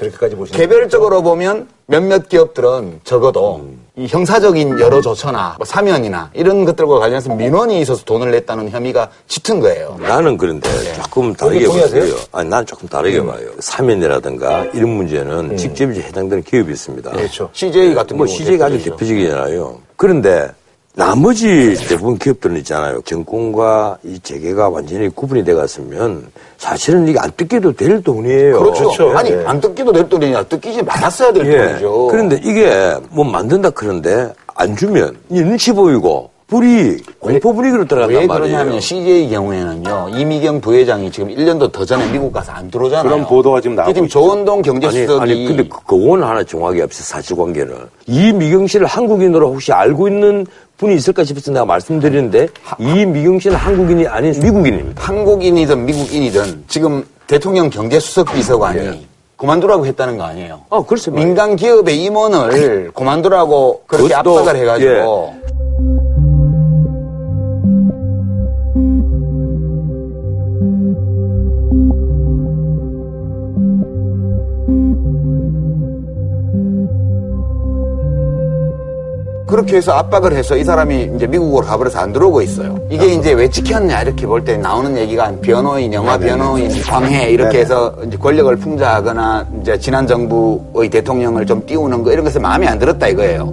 개별적으로 보면 몇몇 기업들은 적어도 이 형사적인 여러 조처나 뭐 사면이나 이런 것들과 관련해서 민원이 있어서 돈을 냈다는 혐의가 짙은 거예요. 나는 그런데 조금 다르게 그것도 봐요. 동의하세요? 아니, 난 조금 다르게 봐요. 사면이라든가 이런 문제는 직접 이제 해당되는 기업이 있습니다. 그렇죠. CJ 같은 뭐 경우 CJ가 아주. 대표적이잖아요. 그런데 나머지 대부분 기업들은 있잖아요. 정권과 이 재계가 완전히 구분이 돼 갔으면 사실은 이게 안 뜯겨도 될 돈이에요. 그렇죠. 아니 예. 안 뜯기도 될 돈이냐 뜯기지 말았어야 될 예. 돈이죠. 그런데 이게 뭐 만든다 그러는데 안 주면 이 눈치 보이고 불이 공포 분위기로 들어간단 왜 말이에요. 그러냐면 CJ 경우에는요 이미경 부회장이 지금 1년도 더 전에 미국 가서 안 들어오잖아요. 그런 보도가 지금 나오고 지금 있죠. 조원동 아니, 경제수석이 아니, 근데 그- 그거는 하나 정확히 없어, 사실관계는. 이미경 씨를 한국인으로 혹시 알고 있는 분이 있을까 싶어서 내가 말씀드리는데, 이미경 씨는 한국인이 아닌 미국인입니다. 한국인이든 미국인이든 지금 대통령 경제수석 비서관이 그만두라고 했다는 거 아니에요. 아, 글쎄 말이에요. 민간 기업의 임원을 그만두라고 그렇게 압박을 해가지고 그렇게 해서 압박을 해서 이 사람이 이제 미국으로 가버려서 안 들어오고 있어요. 이게 이제 왜 찍혔냐 이렇게 볼 때 나오는 얘기가 변호인, 영화 변호인, 광해 이렇게 해서 이제 권력을 풍자하거나 이제 지난 정부의 대통령을 좀 띄우는 거 이런 것에 마음에 안 들었다 이거예요.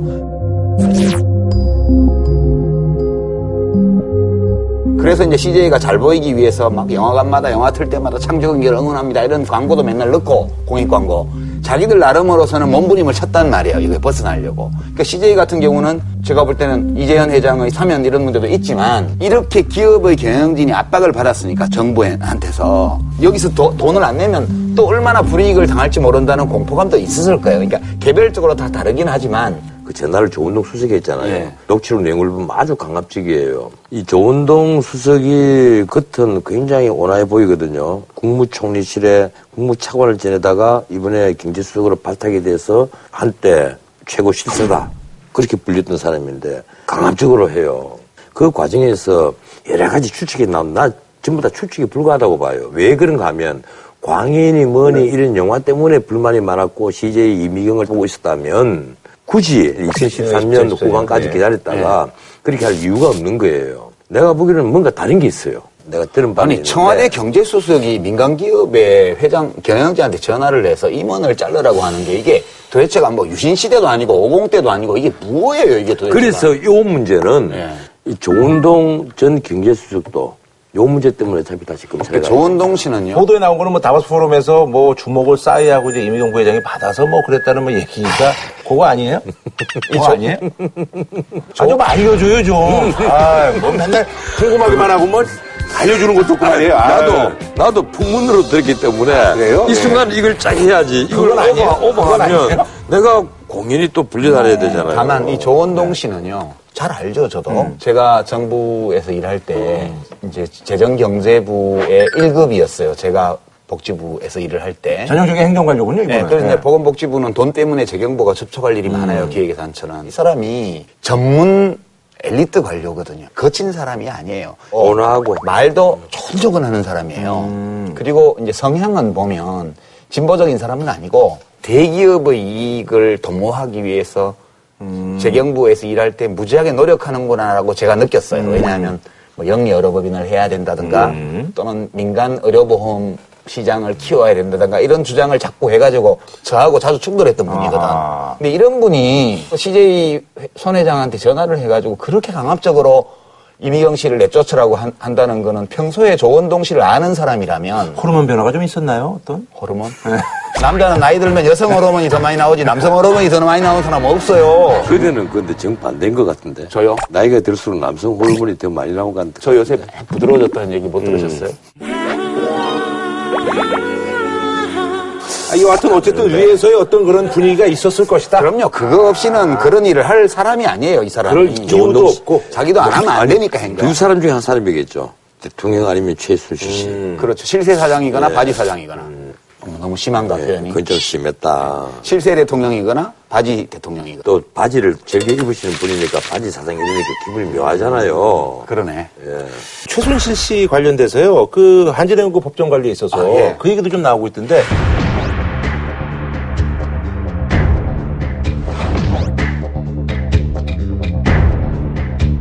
그래서 이제 CJ가 잘 보이기 위해서 막 영화관마다 영화 틀 때마다 창조경기를 응원합니다. 이런 광고도 맨날 넣고 공익 광고. 자기들 나름으로서는 몸부림을 쳤단 말이에요. 이거 벗어나려고. 그러니까 CJ 같은 경우는 제가 볼 때는 이재현 회장의 사면 이런 문제도 있지만 이렇게 기업의 경영진이 압박을 받았으니까 정부한테서 여기서 도- 돈을 안 내면 또 얼마나 불이익을 당할지 모른다는 공포감도 있었을 거예요. 그러니까 개별적으로 다 다르긴 하지만 그 전날 조은동 수석이 했잖아요. 예. 녹취록 내용을 보면 아주 강압적이에요. 이 조은동 수석이 겉은 굉장히 온화해 보이거든요. 국무총리실에 국무차관을 지내다가 이번에 경제수석으로 발탁이 돼서 한때 최고 실세다. 그렇게 불렸던 사람인데 강압적으로 해요. 그 과정에서 여러 가지 추측이 나온 나 전부 다 추측이 불가하다고 봐요. 왜 그런가 하면 광인이 뭐니 이런 영화 때문에 불만이 많았고 CJ 이미경을 보고 있었다면 굳이 2013년 후반까지 기다렸다가 그렇게 할 이유가 없는 거예요. 내가 보기에는 뭔가 다른 게 있어요. 내가 들은 바는 아니 청와대 경제수석이 민간기업의 회장 경영진한테 전화를 해서 임원을 자르라고 하는 게 이게 도대체가 뭐 유신 시대도 아니고 50 때도 아니고 이게 뭐예요 이게 도대체? 그래서 이 문제는 이 조은동 전 경제수석도 이 문제 때문에 어차피 다시 검찰에 그러니까 조은동 씨는요. 보도에 나온 거는 뭐 다바스 포럼에서 뭐 주목을 싸이하고 이제 이미경 부회장이 받아서 뭐 그랬다는 뭐 얘기니까 그거 아니에요? 그거 아니에요? 아, 좀 알려줘요 좀. 아, 뭐 맨날 궁금하기만 하고 뭐 알려주는 것도 없고 말이에요. 아, 나도 나도 풍문으로 들었기 때문에 그래요? 이 순간 이걸 쫙 해야지 이걸 아니에요. 오버 그건 오버하면 아니에요. 내가 공연히 또 불려다녀야 되잖아요. 다만 이 조원동 씨는요. 잘 알죠, 저도. 제가 정부에서 일할 때 이제 재정경제부의 1급이었어요. 제가 복지부에서 일을 할 때. 전형적인 행정관료군요. 네, 그래서 네. 이제 보건복지부는 돈 때문에 재경부가 접촉할 일이 많아요, 기획예산처럼. 이 사람이 전문 엘리트 관료거든요. 거친 사람이 아니에요. 온화하고 말도 촌조근하는 사람이에요. 그리고 이제 성향은 보면 진보적인 사람은 아니고 대기업의 이익을 도모하기 위해서 재경부에서 일할 때 무지하게 노력하는구나라고 제가 느꼈어요. 왜냐하면 뭐 영리 의료법인을 해야 된다든가 또는 민간 의료보험 시장을 키워야 된다든가 이런 주장을 자꾸 해가지고 저하고 자주 충돌했던 분이거든. 근데 이런 분이 CJ 손 회장한테 전화를 해가지고 그렇게 강압적으로 이미경 씨를 내쫓으라고 한, 한다는 거는 평소에 조원동 씨를 아는 사람이라면 호르몬 변화가 좀 있었나요? 어떤? 호르몬? 남자는 나이 들면 여성 호르몬이 더 많이 나오지 남성 호르몬이 더 많이 나오는 사람 없어요. 그대는 근데 정반대인 것 같은데. 저요? 나이가 들수록 남성 호르몬이 더 많이 나온 것 같은데. 저 요새 부드러워졌다는 얘기 못 들으셨어요? 아, 이 여하튼 어쨌든 위에서의 어떤 그런 분위기가 있었을 것이다. 그럼요. 그거 없이는 그런 일을 할 사람이 아니에요, 이 사람이. 그럴 이유도. 없고. 자기도 안 하면 안 되니까 행동. 두 사람 중에 한 사람이겠죠. 대통령 아니면 최순실 씨. 그렇죠. 실세 사장이거나 예. 바지 사장이거나. 어머, 너무 심한가 표현이. 그건 좀 심했다. 실세 대통령이거나 바지 대통령이거나. 또 바지를 즐겨 입으시는 분이니까 바지 사장이 이러니까 기분이 묘하잖아요. 그러네. 예. 최순실 씨 관련돼서요. 그 한진해운구 법정 관리에 있어서 아, 예. 그 얘기도 좀 나오고 있던데.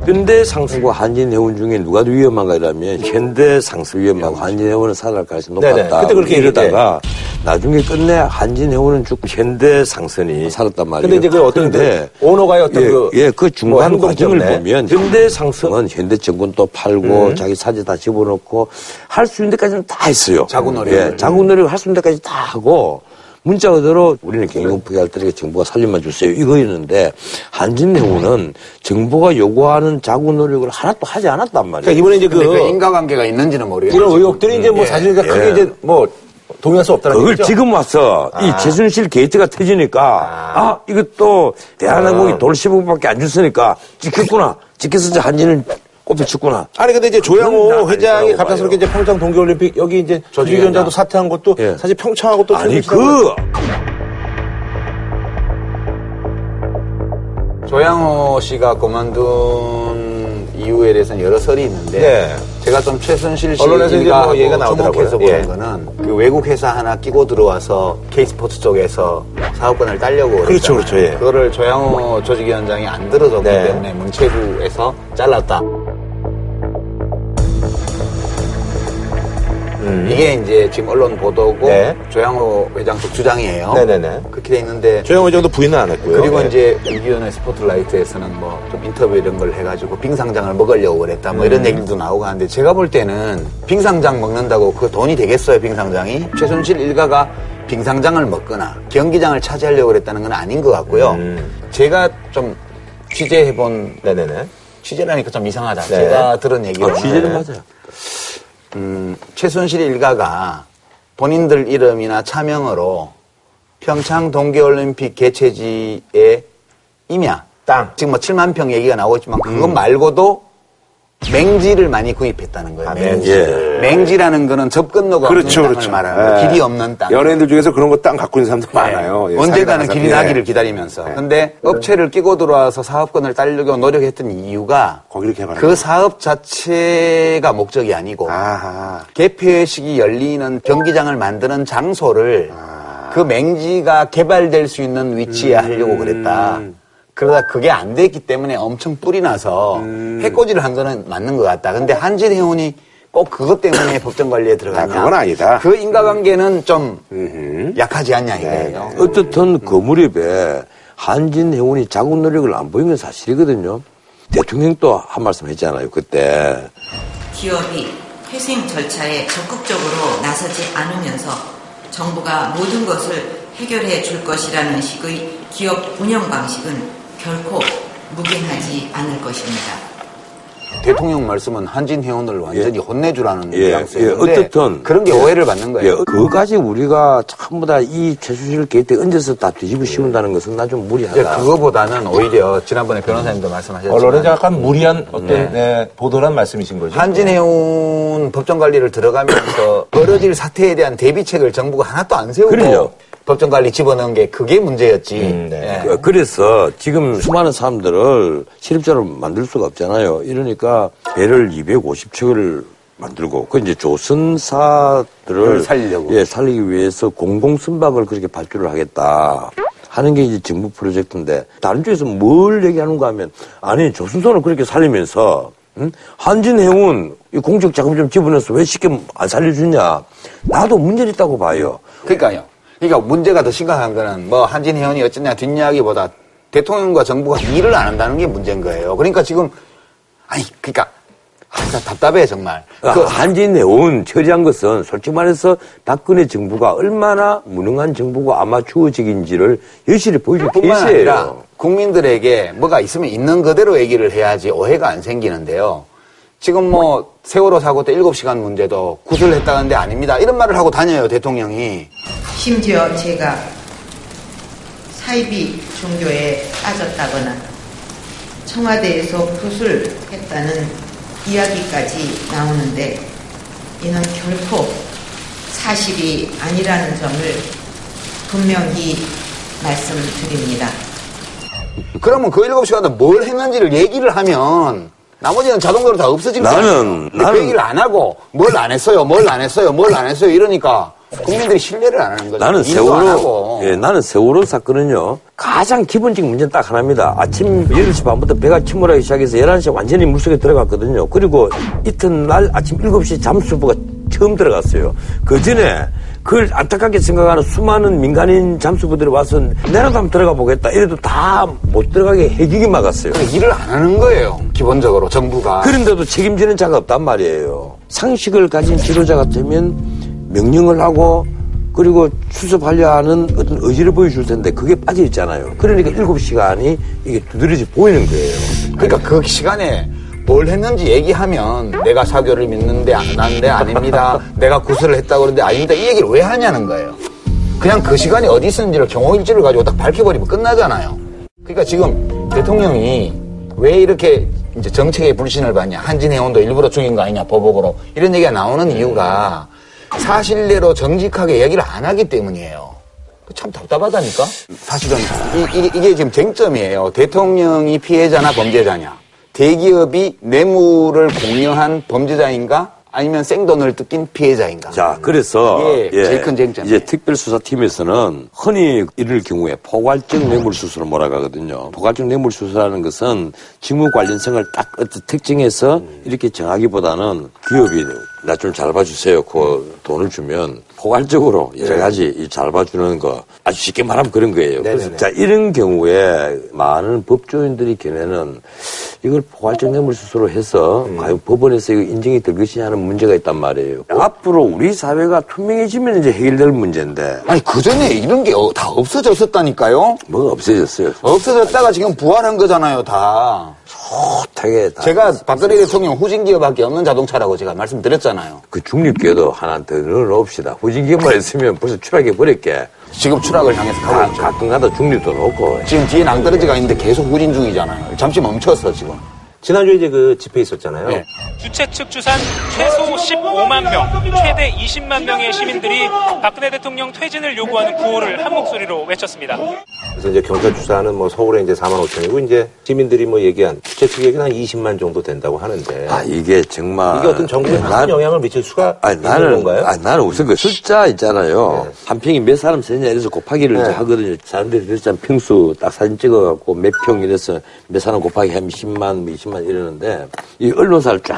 현대 상승과 한진해운 중에 누가 더 위험한가 이라면 현대 상승 위험하고 한진해운은 살아날 가능성이. 높았다. 그때 그렇게 이러다가 나중에 끝내 한진해운은 죽고 현대 상선이 살았단 말이에요. 근데 이제 그 어떤 그 오너가의 어떤 예, 그 예, 그 중간 뭐 과정을 때문에. 보면 현대 상승은 현대 정권 또 팔고 음. 자기 사지 다 집어넣고 할 수 있는 데까지는 다 했어요. 자구 노력을. 예, 자구 노력을 할수 있는 데까지 다 하고 문자 그대로 우리는 경영부에 할 때니까 정부가 살림만 주세요. 이거였는데 한진해운은 정부가 요구하는 자구 노력을 하나도 하지 않았단 말이에요. 그러니까 이번에 이제 그, 그 인과관계가 있는지는 모르겠어요. 이런 의혹들이 이제 뭐 예. 사실 그러니까 크게 예. 이제 뭐 동의할 수 없다는 그걸 얘기죠. 지금 와서 이 아. 최순실 게이트가 터지니까 아, 이것도 대한항공이 아. 돌 15분밖에 안 줬으니까 찍혔구나. 찍혀서 이제 한진을 꼽혀쳤구나. 아니 근데 이제 조양호 회장이 갑작스럽게 이제 평창 동계올림픽 여기 이제 조직위원장. 조직위원장도 사퇴한 것도 예. 사실 평창하고 또 아니 그 조양호 씨가 그만둔 이유에 대해서는 여러 설이 있는데 네. 제가 좀 최순실 씨 언론에서 이제 일가하고 뭐 얘기가 나오더라고요. 보는 예. 거는 그 외국 회사 하나 끼고 들어와서 K스포츠 쪽에서 사업권을 따려고 그렇죠, 그랬잖아요. 그렇죠, 예. 그거를 조양호 조직위원장이 안 들어줬기 네. 때문에 문체부에서 잘랐다. 이게 이제 지금 언론 보도고 음. 네. 조양호 회장 쪽 주장이에요. 네네네. 그렇게 돼 있는데 조영호 정도 부인은 안 했고요. 그리고 예. 이제 이기현의 스포트라이트에서는 뭐 좀 인터뷰 이런 걸 해가지고 빙상장을 먹으려고 그랬다 뭐 이런 음. 얘기도 나오고 하는데 제가 볼 때는 빙상장 먹는다고 그 돈이 되겠어요 빙상장이 최순실 일가가 빙상장을 먹거나 경기장을 차지하려고 그랬다는 건 아닌 것 같고요. 음. 제가 좀 취재해본 네네네. 취재라니까 좀 이상하다. 네. 제가 들은 얘기로 아, 취재는 맞아요. 음, 최순실 일가가 본인들 이름이나 차명으로 평창 동계올림픽 개최지의 임야 땅. 지금 뭐 7만 평 얘기가 나오고 있지만 그것 말고도 맹지를 많이 구입했다는 거예요. 아, 맹지. 맹지. 맹지라는 거는 접근로가 그렇죠, 없는 그렇죠. 땅을 말하는 거예요. 예. 길이 없는 땅. 연예인들 중에서 그런 거 땅 갖고 있는 사람도 많아요. 예, 언젠가는 사기당한 길이. 나기를 예. 기다리면서. 근데 업체를 끼고 들어와서 사업권을 따려고 노력했던 이유가 거기를 개발한 그 사업 자체가 목적이 아니고 아하. 개폐식이 열리는 경기장을 만드는 장소를 아. 그 맹지가 개발될 수 있는 위치에 하려고 그랬다. 그러다 그게 안 됐기 때문에 엄청 뿔이 나서 해코지를 한 거는 맞는 것 같다. 근데 한진해운이 꼭 그것 때문에 법정 관리에 들어가냐? 아, 그건 아니다. 그 인과관계는 좀 약하지 않냐 이거예요. 어떻든 그 무렵에 한진해운이 자국 노력을 안 보인 건 사실이거든요. 대통령도 한 말씀 했잖아요, 그때. 기업이 회생 절차에 적극적으로 나서지 않으면서 정부가 모든 것을 해결해 줄 것이라는 식의 기업 운영 방식은 결코 묵인하지 않을 것입니다. 대통령 말씀은 한진해운을 완전히 혼내주라는 예, 뉘앙스예요. 예, 어떻든. 그런 게 오해를 받는 거예요. 예, 그거까지 우리가 전부 다 이 최순실 게이트에 얹어서 다 뒤집어 씌운다는 것은 나좀 무리하다. 그거보다는 오히려 지난번에 변호사님도 말씀하셨지만 언론에 약간 무리한 어떤 네. 네, 보도란 말씀이신 거죠. 한진 해운 법정 관리를 들어가면서 벌어질 사태에 대한 대비책을 정부가 하나도 안 세우고 그럼요. 법정 관리 집어넣은 게 그게 문제였지. 네. 예. 그- 그래서 지금 수많은 사람들을 실업자로 만들 수가 없잖아요. 이러니까 배를 250척을 만들고 그 이제 조선사들을 살리려고. 예 살리기 위해서 공공 선박을 그렇게 발주를 하겠다. 하는 게 이제 정부 프로젝트인데 다른 쪽에서 뭘 얘기하는가 하면 아니 조선소를 그렇게 살리면서 응? 한진해운 이 공적 자금 좀 집어넣어서 왜 쉽게 안 살려주냐 나도 문제는 있다고 봐요. 그러니까요. 그러니까 문제가 더 심각한 거는 뭐 한진해운이 어쩌냐 뒷이야기보다 대통령과 정부가 일을 안 한다는 게 문제인 거예요. 그러니까 지금 아니 그러니까 아, 나 답답해 정말. 그그 한진해운 처리한 것은 솔직히 말해서 박근혜 정부가 얼마나 무능한 정부고 아마추어적인지를 여실히 보여준 케이스예요. 국민들에게 뭐가 있으면 있는 그대로 얘기를 해야지 오해가 안 생기는데요. 지금 뭐 세월호 사고 때 7시간 문제도 구술했다는데 아닙니다. 이런 말을 하고 다녀요, 대통령이. 심지어 제가 사이비 종교에 빠졌다거나 청와대에서 구술했다는 이야기까지 나오는데 이는 결코 사실이 아니라는 점을 분명히 말씀드립니다. 그러면 그 7시간에 뭘 했는지를 얘기를 하면 나머지는 자동으로 다 거예요. 나는- 나는- 얘기를 안 하고 뭘 안 했어요, 뭘 안 했어요, 뭘 안 했어요 이러니까 국민들이 신뢰를 안 하는 거죠. 나는 세월호. 예, 나는 세월호 사건은요, 가장 기본적인 문제는 딱 하나입니다. 아침 8시 반부터 배가 침몰하기 시작해서 11시에 완전히 물속에 들어갔거든요. 그리고 이튿날 아침 7시 잠수부가 처음 들어갔어요. 그 전에 그걸 안타깝게 생각하는 수많은 민간인 잠수부들이 와서 내라도 한번 들어가 보겠다. 이래도 다 못 들어가게 해기기 막았어요. 그러니까 일을 안 하는 거예요, 기본적으로 정부가. 그런데도 책임지는 자가 없단 말이에요. 상식을 가진 지도자 같으면 명령을 하고 그리고 수습하려 하는 어떤 의지를 보여줄 텐데 그게 빠져 있잖아요. 그러니까 일곱 시간이 이게 두드러지 보이는 거예요. 그러니까 그 시간에 뭘 했는지 얘기하면 내가 사교를 믿는데 안 한데 아닙니다. 내가 구슬을 했다고 그러는데 아닙니다. 이 얘기를 왜 하냐는 거예요. 그냥 그 시간이 어디 있었는지를 경호일지를 가지고 딱 밝혀버리면 끝나잖아요. 그러니까 지금 대통령이 왜 이렇게 이제 정책에 불신을 받냐. 한진해운도 일부러 죽인 거 아니냐, 보복으로. 이런 얘기가 나오는 이유가 사실대로 정직하게 얘기를 안 하기 때문이에요. 참 답답하다니까? 사실은 이, 게 지금 쟁점이에요. 대통령이 피해자나 범죄자냐. 대기업이 뇌물을 공여한 범죄자인가 아니면 생돈을 뜯긴 피해자인가. 자, 그래서 예, 제일 큰 쟁점. 이제 특별수사팀에서는 흔히 이럴 경우에 포괄적 뇌물수수를 몰아가거든요. 포괄적 뇌물수수라는 것은 직무 관련성을 딱 어떤 특정해서 이렇게 정하기보다는 기업이 나 좀 잘 봐주세요. 그 돈을 주면 포괄적으로 여러 가지 이잘 봐주는 거 아주 쉽게 말하면 그런 거예요. 그래서 네네네. 자 이런 경우에 많은 법조인들이 견해는 이걸 포괄적 뇌물수수로 해서 과연 법원에서 이거 인정이 될 것이냐 하는 문제가 있단 말이에요. 앞으로 우리 사회가 투명해지면 이제 해결될 문제인데 아니 그 전에 이런 게 다 없어졌었다니까요. 뭐가 없어졌어요. 없어졌다가 지금 부활한 거잖아요, 다. 다 제가 박근혜 대통령 후진기업밖에 없는 자동차라고 제가 말씀드렸잖아요. 그 중립기업도 하나 더 넣어놓읍시다. 후진기업만 있으면 벌써 추락해 버릴게. 지금 추락을 향해서 가고 가, 있죠. 가끔 가다 중립도 넣고. 지금 뒤에 낭떠러지가 있는데 계속 후진 중이잖아요. 잠시 멈췄어, 지금. 지난주에 이제 그 집회 있었잖아요. 네. 주최 측 추산 최소 15만 명, 최대 20만 명의 시민들이 박근혜 대통령 퇴진을 요구하는 구호를 한 목소리로 외쳤습니다. 그래서 이제 경찰 추사는 뭐 서울에 이제 4만 5천이고 이제 시민들이 뭐 얘기한 주최 측 얘기는 한 20만 정도 된다고 하는데 아, 이게 정말. 이게 어떤 정부에 큰 난- 영향을 미칠 수가 아니, 있는 나는, 건가요? 아니, 나는 우선 그 숫자 있잖아요. 한 평이 몇 사람 쓰냐 이래서 곱하기를 이제 하거든요. 사람들이 그랬잖아. 평수 딱 사진 찍어갖고 몇 평 이래서 몇 사람 곱하기 하면 10만, 뭐 20만 이러는데 이 언론사를 쫙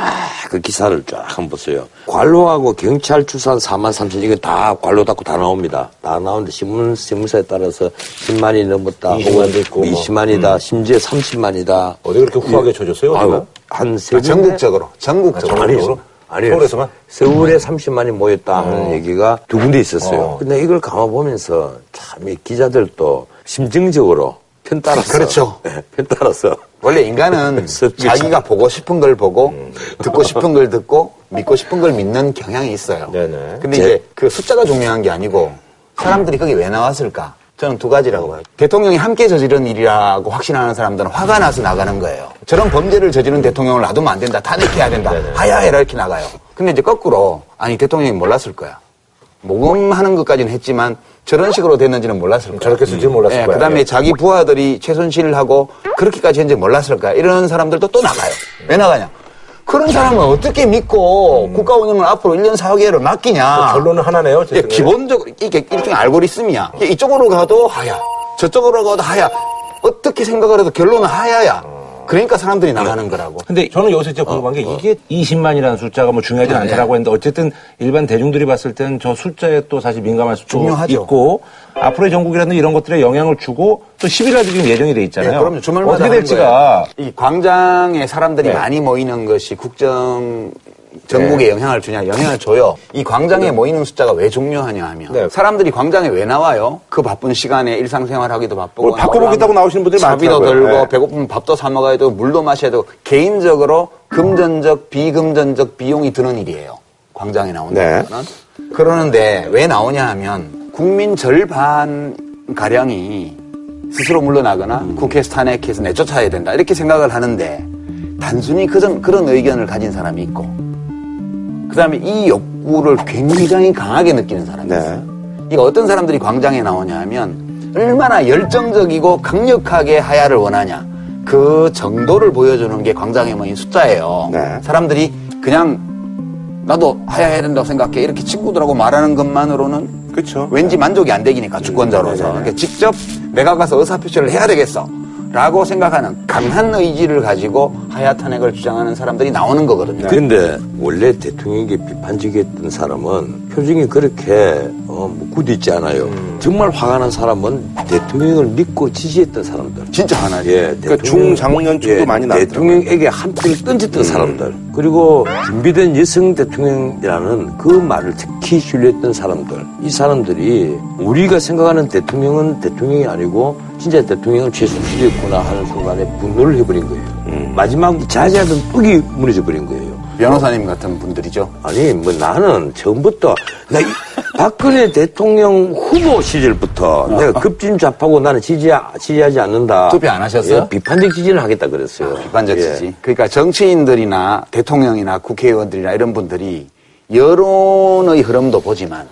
그 기사를 쫙 한번 보세요. 관로하고 경찰 추산 4만 3천 이거 다 관로 닫고 다 나옵니다. 다 나오는데 신문, 신문사에 따라서 10만이 넘었다. 20만 도 있고 뭐. 뭐 20만이다. 심지어 30만이다. 어디 그렇게 후하게 쳐줬어요? 어디가? 한세 아, 전국적으로. 전국적으로. 아니죠. 아니요. 서울에서만? 서울에 30만이 모였다 하는 얘기가 두 군데 있었어요. 어. 근데 이걸 감아보면서 참 이 기자들도 심증적으로 편 따라서. 그렇죠. 예, 편 따라서. 원래 인간은 서- 자기가 보고 싶은 걸 보고 음. 듣고 싶은 걸 듣고 믿고 싶은 걸 믿는 경향이 있어요. 네네. 근데 제- 이제 그 숫자가 중요한 게 아니고 사람들이 거기 왜 나왔을까? 저는 두 가지라고 봐요. 대통령이 함께 저지른 일이라고 확신하는 사람들은 화가 나서 나가는 거예요. 저런 범죄를 저지른 대통령을 놔두면 안 된다. 탄핵해야 된다. 하야해라 이렇게 나가요. 근데 이제 거꾸로 아니 대통령이 몰랐을 거야. 모금하는 것까지는 했지만 저런 식으로 됐는지는 몰랐을 거야. 저렇게 쓸지 몰랐을 예, 거야. 그다음에 예. 자기 부하들이 최순실을 하고 그렇게까지 했는지 몰랐을 거야. 이런 사람들도 또 나가요. 왜 나가냐? 그런 사람을 어떻게 믿고 국가 운영을 앞으로 1년 4개월을 맡기냐. 뭐 결론은 하나네요. 제 예. 기본적으로 이게 일종의 알고리즘이야. 이쪽으로 가도 하야, 저쪽으로 가도 하야. 어떻게 생각을 해도 결론은 하야야. 그러니까 사람들이 나가는 거라고. 근데 저는 여기서 진짜 궁금한 게 이게 20만이라는 숫자가 뭐 중요하지 네. 않다라고 했는데 어쨌든 일반 대중들이 봤을 때는 저 숫자에 또 사실 민감할 수도 중요하죠. 있고 앞으로의 전국이라든지 이런 것들에 영향을 주고 또 10일날도 지금 예정이 돼 있잖아요. 네, 그럼요. 주말마다 어떻게 될지가. 이 광장에 사람들이 네. 많이 모이는 것이 국정 전국에 영향을 주냐? 영향을 줘요. 이 광장에 모이는 숫자가 왜 중요하냐 하면 네. 사람들이 광장에 왜 나와요? 그 바쁜 시간에 일상생활 하기도 바쁘고 뭘 바꿔보겠다고 나오시는 분들이 차비도 많더라고요. 들고 네. 배고프면 밥도 사 먹어야 되고 물도 마셔야 되고 개인적으로 금전적 비금전적 비용이 드는 일이에요. 광장에 나온다는 네. 거는. 그러는데 왜 나오냐 하면 국민 절반 가량이 스스로 물러나거나 국회에서 탄핵해서 내쫓아야 된다 이렇게 생각을 하는데 단순히 그런 그런 의견을 가진 사람이 있고 그다음에 이 욕구를 굉장히 강하게 느끼는 사람이 있어요. 이거 어떤 사람들이 광장에 나오냐 하면 얼마나 열정적이고 강력하게 하야를 원하냐. 그 정도를 보여주는 게 광장에 모인 숫자예요. 사람들이 그냥 나도 하야해야 된다고 생각해. 이렇게 친구들하고 말하는 것만으로는 그렇죠. 왠지 만족이 안 되기니까 주권자로서. 그러니까 직접 내가 가서 의사표시를 해야 되겠어 라고 생각하는 강한 의지를 가지고 하야 탄핵을 주장하는 사람들이 나오는 거거든요. 근데 원래 대통령에게 비판적이었던 사람은 표정이 그렇게 어, 뭐 굳어 있지 않아요. 정말 화가 난 사람은 대통령을 믿고 지지했던 사람들. 진짜 화나죠. 예, 그러니까 중장년층도 많이 나왔더라고요. 대통령에게 한 표를 던졌던 사람들. 그리고 준비된 여성 대통령이라는 그 말을 특히 신뢰했던 사람들. 이 사람들이 우리가 생각하는 대통령은 대통령이 아니고 진짜 대통령은 최순실이었구나 하는 순간에 분노를 해버린 거예요. 마지막 자제하던 뚝이 무너져 버린 거예요. 변호사님 같은 분들이죠. 아니, 뭐 나는 처음부터, 나 이- 박근혜 대통령 후보 시절부터 내가 급진 좌파고 나는 지지, 지지하지 않는다. 투표 안 하셨어요? 예, 비판적 지지를 하겠다 그랬어요. 비판적 예. 지지. 그러니까 정치인들이나 대통령이나 국회의원들이나 이런 분들이 여론의 흐름도 보지만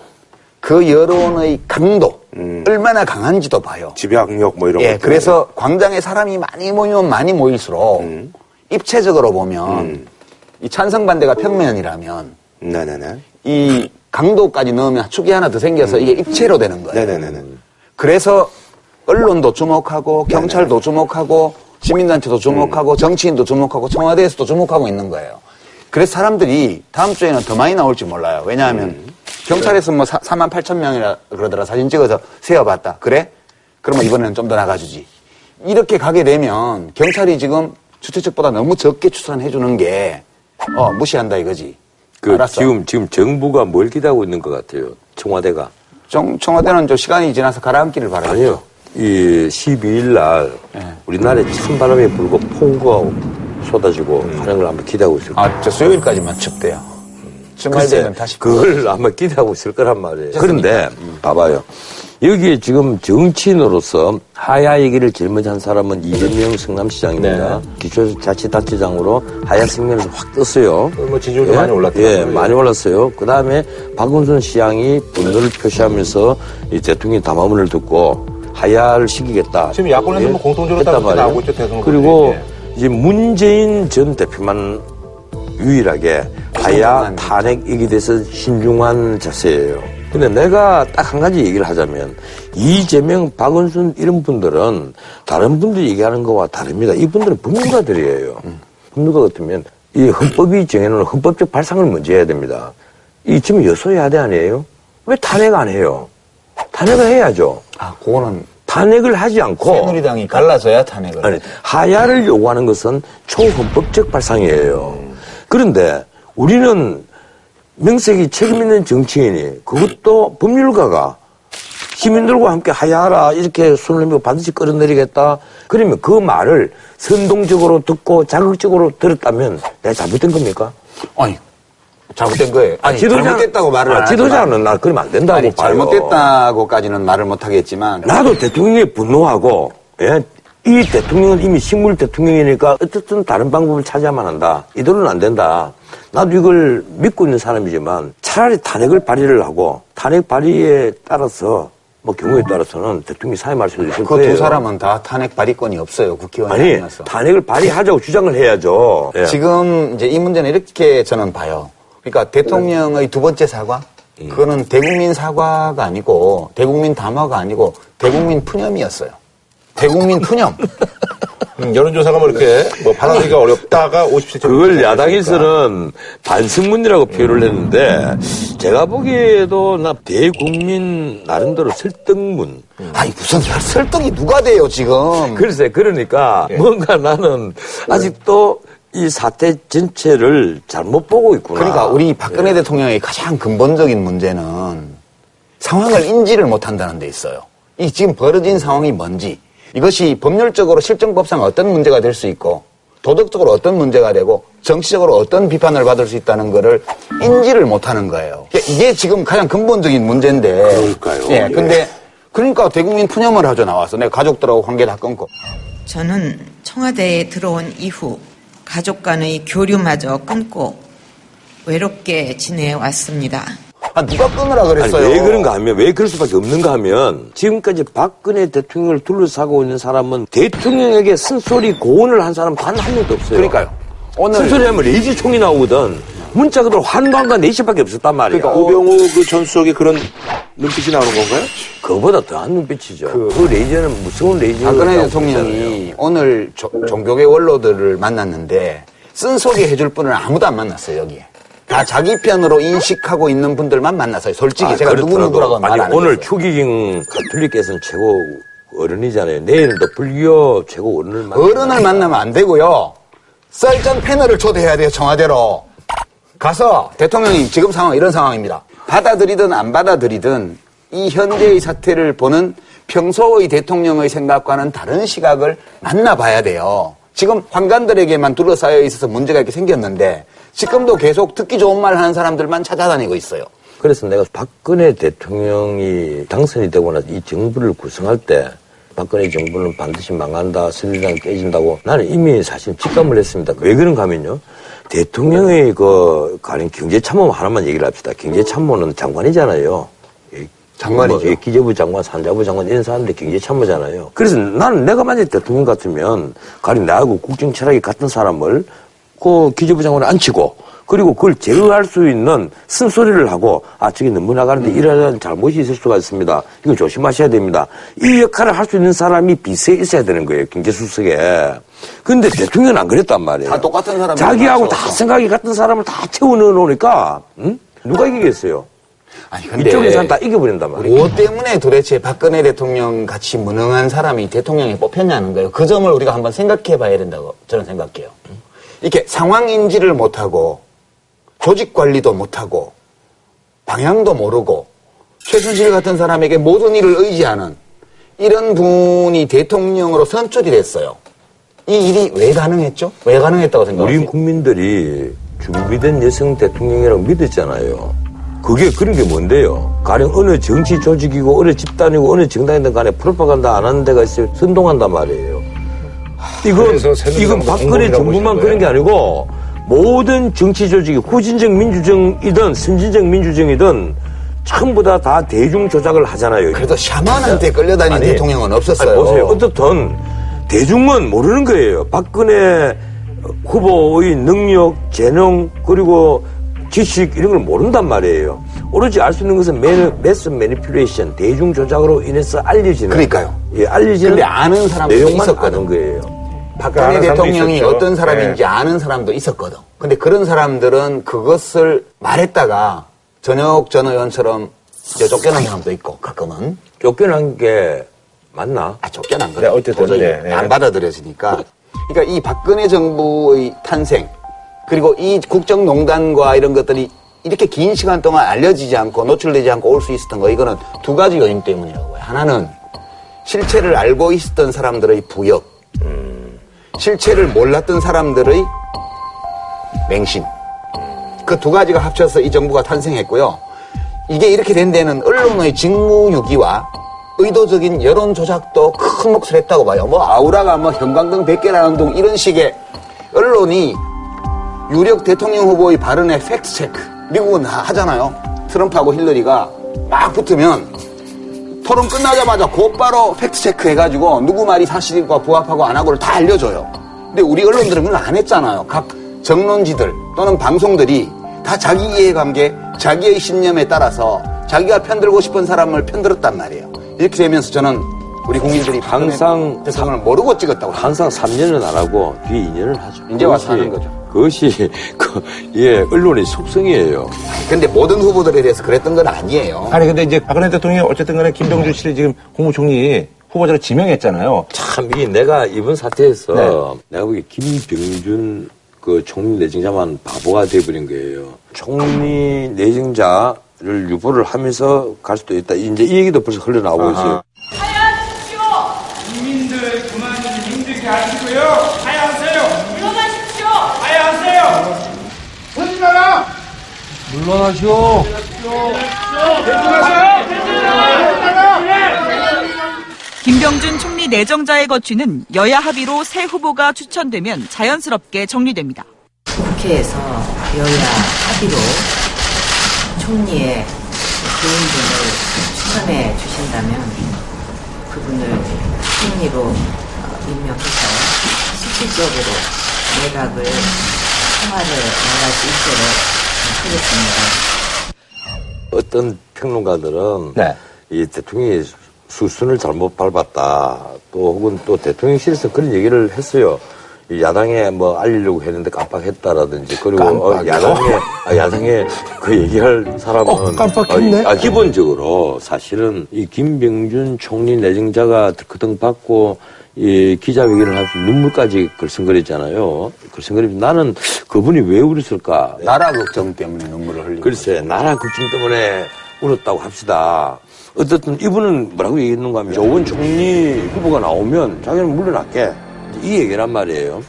그 여론의 강도 얼마나 강한지도 봐요. 집약력 뭐 이런 예. 그래서 광장에 사람이 많이 모이면 많이 모일수록 입체적으로 보면 이 찬성 반대가 평면이라면 네네네. 이 강도까지 넣으면 축이 하나 더 생겨서 이게 입체로 되는 거예요. 네네네. 그래서 언론도 주목하고 경찰도 주목하고 시민단체도 주목하고 정치인도 주목하고 청와대에서도 주목하고 있는 거예요. 그래서 사람들이 다음 주에는 더 많이 나올지 몰라요. 왜냐하면 경찰에서 뭐 4만 8천 명이라 그러더라 사진 찍어서 세어봤다. 그래? 그러면 이번에는 좀 더 나가주지. 이렇게 가게 되면 경찰이 지금 주최 측보다 너무 적게 추산해 주는 게 어, 무시한다 이거지. 그 알았어. 지금 지금 정부가 뭘 기대하고 있는 것 같아요. 청와대가. 청, 청와대는 저 시간이 지나서 가라앉기를 바라요. 아니요. 이 12일 날 네. 우리나라에 찬 바람이 불고 폭우가 쏟아지고 하는 걸 한번 기대하고 있을 거예요. 아, 저 수요일까지만 춥대요. 주말 글쎄, 되면 다시. 그걸 아마 기대하고 있을 거란 말이에요. 그런데 봐봐요. 여기에 지금 정치인으로서 하야 얘기를 제일 먼저 한 사람은 이재명 성남시장입니다. 기초자치단체장으로 하야 생명에서 확 떴어요. 뭐 지지율도 많이 올랐더라고요. 예, 많이 올랐어요. 그 다음에 박원순 시장이 분노를 표시하면서 이 대통령이 담화문을 듣고 하야를 시키겠다. 지금 야권에서 뭐 공통적으로 말이에요. 나오고 있죠, 대선 그리고 후보들 이. 이제 문재인 전 대표만 유일하게 하야 탄핵 얘기에 대해서 신중한 자세예요. 근데 내가 딱 한 가지 얘기를 하자면 이재명, 박원순 이런 분들은 다른 분들이 얘기하는 거와 다릅니다. 이분들은 법률가들이에요. 법률가 같으면 이 헌법이 정해놓은 헌법적 발상을 먼저 해야 됩니다. 이 지금 여소야대 아니에요? 왜 탄핵 안 해요? 탄핵을 해야죠. 아, 그거는 탄핵을 하지 않고 새누리당이 갈라져야 탄핵을. 아니, 하야를 요구하는 것은 초헌법적 발상이에요. 그런데 우리는 명색이 책임 있는 정치인이 그것도 법률가가 시민들과 함께 하야하라 이렇게 손을 내밀고 반드시 끌어내리겠다. 그러면 그 말을 선동적으로 듣고 자극적으로 들었다면 내가 잘못된 겁니까? 아니, 잘못된 거예요. 아니, 지도자- 잘못됐다고 말을 아, 안. 지도자는 나 그러면 안 된다고 아니, 봐요. 잘못됐다고까지는 말을 못 하겠지만. 나도 대통령이 분노하고, 예? 이 대통령은 이미 식물 대통령이니까 어쨌든 다른 방법을 찾아야만 한다. 이대로는 안 된다. 나도 이걸 믿고 있는 사람이지만 차라리 탄핵을 발의를 하고 탄핵 발의에 따라서 뭐 경우에 따라서는 대통령이 사임할 수도 있을 그 거예요. 두 사람은 다 탄핵 발의권이 없어요. 국회의원이 아니, 아니라서. 탄핵을 발의하자고 주장을 해야죠. 예. 지금 이제 이 문제는 이렇게 저는 봐요. 그러니까 대통령의 두 번째 사과? 음. 그거는 대국민 사과가 아니고 대국민 담화가 아니고 대국민 푸념이었어요. 대국민 푸념. 음, 여론조사가 뭐 이렇게 뭐 받아들이기가 어렵다가 57점. 그걸 야당에서는 반성문이라고 표현을 했는데 제가 보기에도 나 대국민 나름대로 설득문. 아니 무슨 설득이 누가 돼요 지금? 글쎄 그러니까 뭔가 나는 아직도 이 사태 전체를 잘못 보고 있구나. 그러니까 우리 박근혜 대통령의 가장 근본적인 문제는 상황을 인지를 못한다는 데 있어요. 이 지금 벌어진 상황이 뭔지 이것이 법률적으로 실정법상 어떤 문제가 될 수 있고 도덕적으로 어떤 문제가 되고 정치적으로 어떤 비판을 받을 수 있다는 거를 인지를 못하는 거예요. 이게 지금 가장 근본적인 문제인데. 그러니까요. 예, 예. 근데 그러니까 대국민 푸념을 하죠 나와서 내 가족들하고 관계 다 끊고. 저는 청와대에 들어온 이후 가족 간의 교류마저 끊고 외롭게 지내왔습니다. 아, 누가 끊으라 아니, 그랬어요? 왜 그런가 하면, 왜 그럴 수밖에 없는가 하면, 지금까지 박근혜 대통령을 둘러싸고 있는 사람은 대통령에게 쓴소리 고언을 한 사람 단 한 명도 없어요. 그러니까요. 오늘 쓴소리 하면 레이저 총이 나오거든. 문자 그대로 환관과 내시밖에 없었단 말이야. 그러니까 우병우 그 전 수석의 그런 눈빛이 나오는 건가요? 그거보다 더한 눈빛이죠. 그, 레이저는 무서운 레이저가 박근혜 대통령이 오늘 조- 종교계 원로들을 만났는데 쓴소리 해줄 분을 아무도 안 만났어요 여기에. 다 자기 편으로 인식하고 있는 분들만 만났어요. 솔직히 제가 누구 누구라고 말 아, 아니, 안 오늘 했어요. 추기경 가톨릭께서는 최고 어른이잖아요. 내일은 또 불교 최고 어른을 만나. 어른을 만나면 안 되고요. 썰전 패널을 초대해야 돼요 청와대로. 가서 대통령님 지금 상황 이런 상황입니다. 받아들이든 안 받아들이든 이 현재의 사태를 보는 평소의 대통령의 생각과는 다른 시각을 만나봐야 돼요. 지금 환관들에게만 둘러싸여 있어서 문제가 이렇게 생겼는데 지금도 계속 듣기 좋은 말 하는 사람들만 찾아다니고 있어요. 그래서 내가 박근혜 대통령이 당선이 되고 나서 이 정부를 구성할 때 박근혜 정부는 반드시 망한다, 스리랑이 깨진다고 나는 이미 사실 직감을 했습니다. 왜 그런가 하면요. 대통령의 그, 가령 경제 참모 하나만 얘기를 합시다. 경제 참모는 장관이잖아요. 이 장관이죠. 뭐, 예, 기재부 장관, 산자부 장관 이런 사람들이 경제 참모잖아요. 그래서 나는 내가 만약 대통령 같으면 가령 나하고 국정 철학이 같은 사람을 그 기재부 장관에 앉히고 그리고 그걸 제어할 수 있는 쓴소리를 하고 아 저게 너무 나가는데 이러한 잘못이 있을 수가 있습니다. 이거 조심하셔야 됩니다. 이 역할을 할 수 있는 사람이 비서에 있어야 되는 거예요. 경제수석에. 근데 대통령은 안 그랬단 말이에요. 다 똑같은 사람이 자기하고 다 생각이 같은 사람을 다 채워 넣어 놓으니까 응? 누가 이기겠어요? 아니, 근데 이쪽에 사람 다 이겨버린단 말이에요. 뭐 때문에 도대체 박근혜 대통령 같이 무능한 사람이 대통령에 뽑혔냐는 거예요. 그 점을 우리가 한번 생각해 봐야 된다고 저는 생각해요. 이렇게 상황 인지를 못하고 조직 관리도 못하고 방향도 모르고 최순실 같은 사람에게 모든 일을 의지하는 이런 분이 대통령으로 선출이 됐어요. 이 일이 왜 가능했죠? 왜 가능했다고 생각하세요? 우리 국민들이 준비된 여성 대통령이라고 믿었잖아요. 그게 그런 게 뭔데요? 가령 어느 정치 조직이고 어느 집단이고 어느 정당이든 간에 프로파간다 안 하는 데가 있어요. 선동한단 말이에요. 이건, 이건 박근혜 정부만 그런 게 아니고 모든 정치 조직이 후진적 민주정이든 선진적 민주정이든 전부 다 다 대중 조작을 하잖아요. 그래도 샤먼한테 끌려다니는 대통령은 없었어요. 아니, 보세요. 어떻든 대중은 모르는 거예요. 박근혜 후보의 능력, 재능, 그리고 지식 이런 걸 모른단 말이에요. 오로지 알 수 있는 것은 매너, 매스 매니플레이션, 대중 조작으로 인해서 알려지는. 그러니까요. 예, 알려지는. 근데 아는 사람들이 내용만 있었거든. 아는 거예요. 박근혜 대통령이. 어떤 사람인지 네. 아는 사람도 있었거든. 근데 그런 사람들은 그것을 말했다가 전역 전 의원처럼 이제 쫓겨난 사람도 있고 가끔은 쫓겨난 게 맞나? 아, 쫓겨난 거죠. 네, 어쨌든, 도저히 네, 네. 안 받아들여지니까. 그러니까 이 박근혜 정부의 탄생 그리고 이 국정농단과 이런 것들이 이렇게 긴 시간 동안 알려지지 않고 노출되지 않고 올 수 있었던 거 이거는 두 가지 요인 때문이라고 해요. 하나는 실체를 알고 있었던 사람들의 부역, 실체를 몰랐던 사람들의 맹신. 그 두 가지가 합쳐서 이 정부가 탄생했고요. 이게 이렇게 된 데는 언론의 직무유기와 의도적인 여론 조작도 큰 몫을 했다고 봐요. 뭐 아우라가 뭐 형광등 100개라는 둥 이런 식의 언론이 유력 대통령 후보의 발언에 팩트 체크. 미국은 하- 하잖아요. 트럼프하고 힐러리가 막 붙으면 토론 끝나자마자 곧바로 fact check 해가지고 누구 말이 사실과 부합하고 안 하고를 다 알려줘요. 근데 우리 언론들은 그걸 안 했잖아요. 각 정론지들 또는 방송들이 다 자기 이해관계, 자기의 신념에 따라서 자기가 편들고 싶은 사람을 편들었단 말이에요. 이렇게 되면서 저는 우리 국민들이 항상 대통령을 모르고 찍었다고 항상 3년은 안 하고 뒤에 2년을 하죠. 이제 와서 하는 거죠. 그것이 그, 예, 언론의 속성이에요. 근데 모든 후보들에 대해서 그랬던 건 아니에요. 아니 근데 이제 박근혜 대통령이 어쨌든 간에 김병준 씨를 지금 국무총리 후보자로 지명했잖아요. 참, 이게 내가 이번 사태에서 네. 내가 보기에 김병준 그 총리 내정자만 바보가 돼버린 거예요. 총리 내정자를 유보를 하면서 갈 수도 있다. 이제 이 얘기도 벌써 흘러나오고 있어요. 국민들 그만 좀 힘들게 하시고요. 하야하세요. 물러나십시오. 하야하세요. 서지 마라. 물러나시오. 김병준 총리 내정자의 거취는 여야 합의로 새 후보가 추천되면 자연스럽게 정리됩니다. 국회에서 여야 합의로 총리의 개인 분을 추천해 주신다면 그분을 총리로 어, 임명해서 실질적으로 내각을 통화를 나갈 수 있도록 하겠습니다. 어떤 평론가들은 네. 이 대통령이 수순을 잘못 밟았다. 또 혹은 또 대통령실에서 그런 얘기를 했어요. 이 야당에 뭐 알리려고 했는데 깜빡했다라든지 그리고 어? 야당에 아, 야당에 그 얘기할 사람은 어, 깜빡했네. 아, 기본적으로 사실은 이 김병준 총리 내정자가 그등 받고 이 기자회견을 하면서 눈물까지 글썽거렸잖아요. 글썽거리면서 나는 그분이 왜 울었을까? 나라 걱정 때문에 눈물을 흘리고. 글쎄, 나라 걱정 때문에 울었다고 합시다. 어쨌든 이분은 뭐라고 얘기했는가 하면 조원 총리 후보가 나오면 자기는 물러날게. 이 얘기란 말이에요.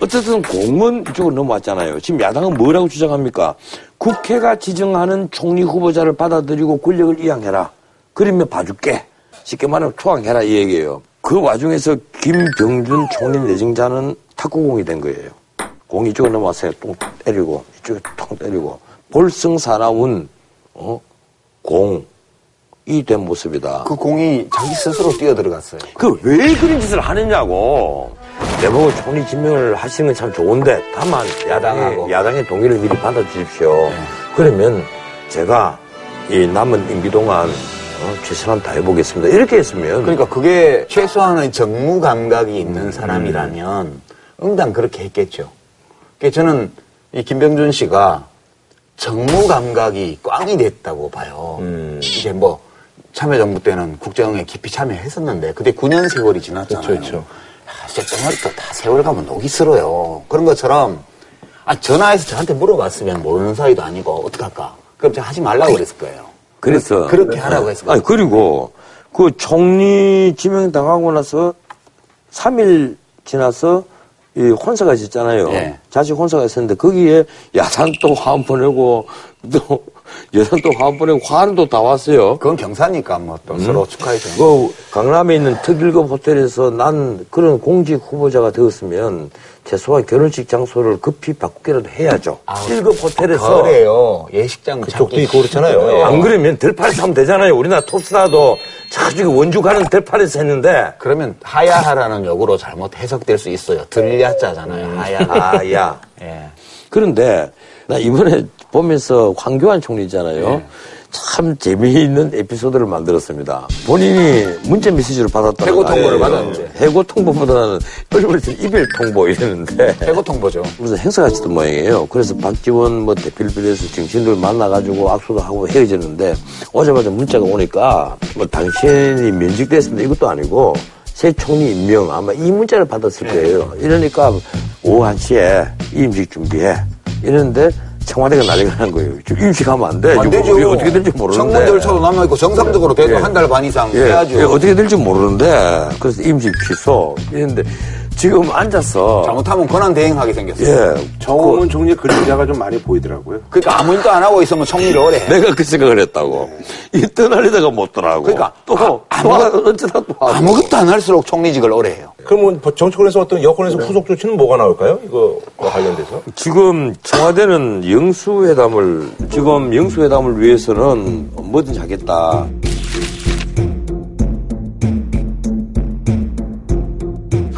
어쨌든 공은 이쪽으로 넘어왔잖아요. 지금 야당은 뭐라고 주장합니까? 국회가 지정하는 총리 후보자를 받아들이고 권력을 이양해라. 그러면 봐줄게. 쉽게 말하면 초항해라 이 얘기예요. 그 와중에서 김병준 총리 내정자는 탁구공이 된 거예요. 공이 이쪽으로 넘어왔어요. 똥 때리고 이쪽에 통 때리고 볼승사나운 어? 공된 모습이다. 그 공이 자기 스스로 뛰어 들어갔어요. 그 왜 그런 짓을 하느냐고. 내보고 총리 지명을 하시는 건 참 좋은데 다만 야당하고 야당의 동의를 미리 받아주십시오. 그러면 제가 이 남은 임기 동안 어, 최선을 다해보겠습니다. 이렇게 했으면 그러니까 그게 최소한의 정무 감각이 있는 사람이라면 응당 그렇게 했겠죠. 그러니까 저는 이 김병준 씨가 정무 감각이 꽝이 됐다고 봐요. 이제 뭐 참여정부 때는 국정에 깊이 참여했었는데 그때 9년 세월이 지났잖아요. 그렇죠, 그렇죠. 야, 진짜 덩어리도 다 세월 가면 녹이 슬어요. 그런 것처럼 아, 전화해서 저한테 물어봤으면 모르는 사이도 아니고 어떡할까? 그럼 제가 하지 말라고 그랬을 거예요. 그래서 그렇게 하라고 했을 거예요. 아니 그리고 그 총리 지명 당하고 나서 3일 지나서 이 혼사가 있었잖아요. 예. 자식 혼사가 있었는데 거기에 야당 또 화환 보내고 또 여당 또 화환 보내고 화환도 다 왔어요. 그건 경사니까 뭐또 서로 축하해줘. 그 강남에 있는 특일급 호텔에서 난 그런 공직 후보자가 되었으면 최소한 결혼식 장소를 급히 바꾸기라도 해야죠. 7급 호텔에서 그래요. 예식장 그쪽도 있고 그렇잖아요. 예. 안 그러면 들판에서 하면 되잖아요. 우리나라 톱스타도 저쪽에 원주 가는 들판에서 했는데. 그러면 하야하라는 욕으로 잘못 해석될 수 있어요. 들야자잖아요. 하야. 아, 야. 예. 그런데 나 이번에 보면서 황교안 총리 있잖아요. 참 재미있는 에피소드를 만들었습니다. 본인이 문자 메시지를 받았다. 해고 통보를 받았는데. 해고 통보보다는 얼굴에서 이별 통보 이랬는데. 해고 통보죠. 무슨 행사 같았던 모양이에요. 그래서 박지원 뭐 대표를 비롯해서 정신들 만나가지고 악수도 하고 헤어졌는데 오자마자 문자가 오니까 뭐 당신이 면직됐습니다. 이것도 아니고 새 총리 임명 아마 이 문자를 받았을 거예요. 이러니까 오후 1시에 임직 준비해. 이러는데 청와대가 난리가 난 거예요. 지금 임직하면 안 돼. 안 되죠. 어떻게 될지 모르는데. 청문 절차도 남아있고 정상적으로 예. 한달 반 이상 예, 해야죠. 예, 어떻게 될지 모르는데 그래서 임직 취소 이랬는데 지금 앉아서 잘못하면 권한 대행하게 생겼어요. 예. 정호문 총리의 그림자가 좀 많이 보이더라고요. 그러니까 아무 일도 안 하고 있으면 총리를 오래 해. 내가 그 생각을 했다고. 이 떠날리다가 못 떠나고. 그러니까 또, 아, 또 아무것도- 어쩌다 또. 아무것도 안 할수록 총리직을 오래 해요. 그러면 정치권에서 어떤 여권에서 후속 조치는 뭐가 나올까요? 이거와 관련돼서? 지금 청와대는 영수회담을, 지금 영수회담을 위해서는 뭐든지 하겠다.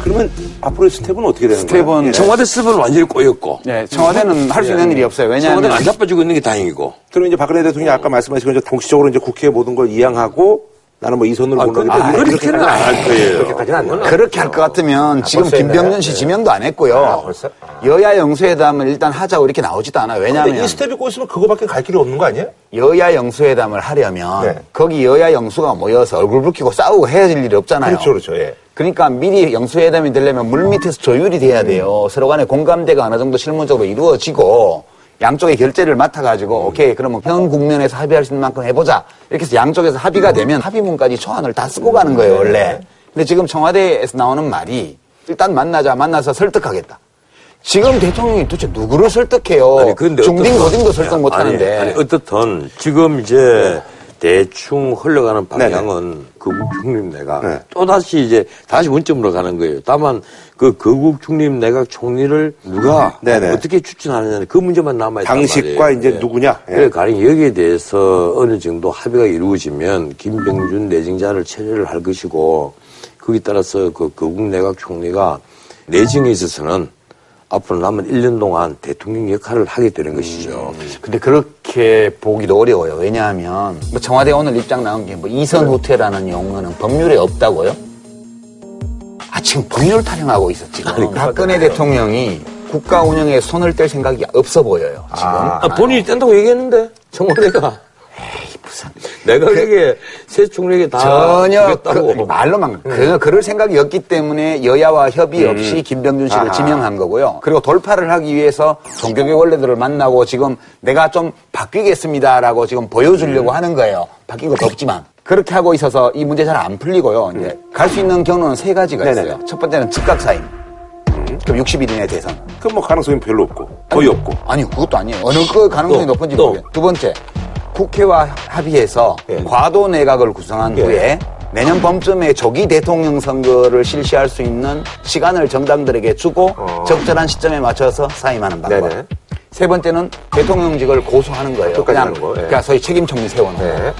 그러면 앞으로의 스텝은 어떻게 되는 거예요? 스텝은 청와대 스텝은 완전히 꼬였고. 네, 청와대는 할 수 있는 일이 없어요. 왜냐하면 청와대가 안 자빠지고 있는 게 다행이고. 그러면 이제 박근혜 대통령이 아까 말씀하신 것처럼 공식적으로 이제 국회 모든 걸 이양하고 나는 뭐 이선으로 아, 보는 그- 아, 그렇게는 안 할 거예요. 그렇게까지는 안. 그렇게 할 것 같으면 지금 벌써 했네. 김병준 씨 지명도 안 했고요. 아, 벌써? 여야 영수회담을 일단 하자고 이렇게 나오지도 않아요. 근데 왜냐하면 이 스텝이 꼬였으면 그거밖에 갈 길이 없는 거 아니에요? 여야 영수회담을 하려면 네. 거기 여야 영수가 모여서 얼굴 붉히고 싸우고 헤어질 일이 없잖아요. 그렇죠, 그렇죠. 예. 그러니까 미리 영수회담이 되려면 물밑에서 조율이 돼야 돼요. 서로 간에 공감대가 어느 정도 실무적으로 이루어지고 양쪽의 결제를 맡아가지고 오케이 그러면 현 국면에서 합의할 수 있는 만큼 해보자 이렇게 해서 양쪽에서 합의가 되면 합의문까지 초안을 다 쓰고 가는 거예요 원래. 근데 지금 청와대에서 나오는 말이 일단 만나자 만나서 설득하겠다. 지금 대통령이 도대체 누구를 설득해요? 아니, 근데 중딩 고딩도 설득 못하는데. 아니, 아니, 어떻든 지금 이제 대충 흘러가는 방향은 거국 중립 내각 네. 또다시 이제 다시 원점으로 가는 거예요. 다만 그 거국 중립 내각 총리를 누가 네네. 어떻게 추천하느냐 그 문제만 남아 있단 당식과 말이에요. 이제 예. 누구냐? 예. 그래 가령 여기에 대해서 어느 정도 합의가 이루어지면 김병준 내정자를 체제를 할 것이고 거기에 따라서 그 거국 내각 총리가 내정에 있어서는 앞으로 남은 1년 동안 대통령 역할을 하게 되는 것이죠. 근데 그렇게 보기도 어려워요. 왜냐하면 뭐 청와대 오늘 입장 나온 게 뭐 이선 후퇴라는 용어는 법률에 없다고요? 아 지금 법률 타령하고 있어 지금. 박근혜 대통령이 국가 운영에 손을 뗄 생각이 없어 보여요. 지금. 아, 본인이 뗀다고 얘기했는데 청와대가 무슨 내가 그게 새 총리에게 다 전혀 그, 말로만 그, 그럴 생각이 없기 때문에 여야와 협의 없이 김병준 씨를 아하. 지명한 거고요. 그리고 돌파를 하기 위해서 종교계 원래들을 만나고 지금 내가 좀 바뀌겠습니다라고 지금 보여주려고 하는 거예요. 바뀐 것도 없지만. 그렇게 하고 있어서 이 문제 잘 안 풀리고요. 이제 갈 수 있는 경로는 세 가지가 있어요. 네네네. 첫 번째는 즉각 사임. 그럼 60일 이내 대선. 그럼 뭐 가능성이 별로 없고 거의 없고. 아니 그것도 아니에요. 어느 그 가능성이 또, 높은지 또. 모르겠어요. 두 번째 국회와 합의해서 과도 내각을 구성한 예. 후에 내년 봄쯤에 조기 대통령 선거를 실시할 수 있는 시간을 정당들에게 주고 적절한 시점에 맞춰서 사임하는 방법. 어. 네네. 세 번째는 대통령직을 고수하는 거예요. 그냥 거, 예. 그러니까 소위 책임 총리 세워놓고. 네.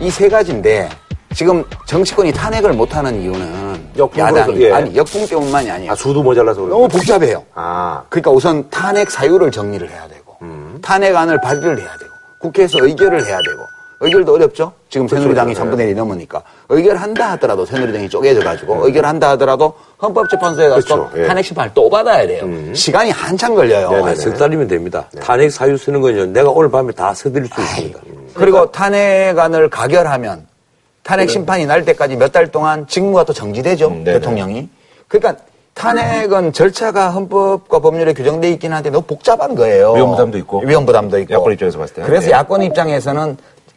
이세 가지인데 지금 정치권이 탄핵을 못하는 이유는 야당이 예. 아니 역풍 때문만이 아니에요. 아, 수도 모자라서 그런 너무 복잡해요. 아. 그러니까 우선 탄핵 사유를 정리를 해야 되고 탄핵안을 발의를 해야 되고 국회에서 의결을 해야 되고 의결도 어렵죠. 지금 새누리당이 그렇죠. 3분의 1이 넘으니까 의결한다 하더라도 새누리당이 쪼개져 가지고 의결한다 하더라도 헌법재판소에 가서 그렇죠. 예. 탄핵 심판을 또 받아야 돼요. 시간이 한참 걸려요. 아, 석 달이면 됩니다. 탄핵 사유 쓰는 건요. 내가 오늘 밤에 다 써드릴 수 있습니다. 그리고 탄핵안을 가결하면 탄핵 심판이 날 때까지 몇 달 동안 직무가 또 정지되죠. 대통령이. 그러니까 탄핵은 절차가 헌법과 법률에 규정돼 있긴 한데 너무 복잡한 거예요. 위헌 부담도 있고. 위헌 부담도 있고. 야권 입장에서 봤을 때. 그래서 네. 야권 입장에서는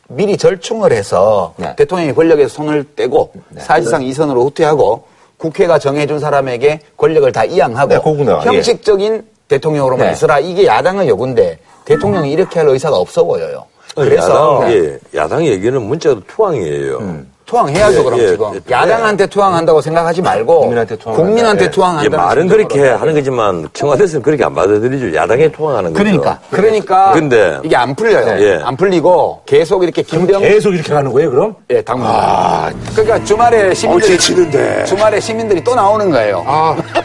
미리 절충을 해서 대통령이 권력에서 손을 떼고 사실상 이선으로 후퇴하고 국회가 정해준 사람에게 권력을 다 이양하고 네. 예. 형식적인 대통령으로만 네. 있어라. 이게 야당의 요구인데 대통령이 이렇게 할 의사가 없어 보여요. 야당, 예, 야당 얘기는 문자도 투항이에요. 투항해야죠, 예, 그럼 예, 지금. 예, 야당한테 투항한다고 생각하지 말고 국민한테 투항한다. 예, 투항한다. 말은 그렇게 하는 거지만 청와대에서는 그렇게 안 받아들이죠. 야당에 투항하는 거죠. 그러니까. 그러니까 근데 이게 안 풀려요. 예. 안 풀리고 계속 이렇게 김병 계속 이렇게 가는 거예요, 그럼? 예, 당분. 그러니까 주말에 시민들이 어제 치는데. 주말에 시민들이 또 나오는 거예요.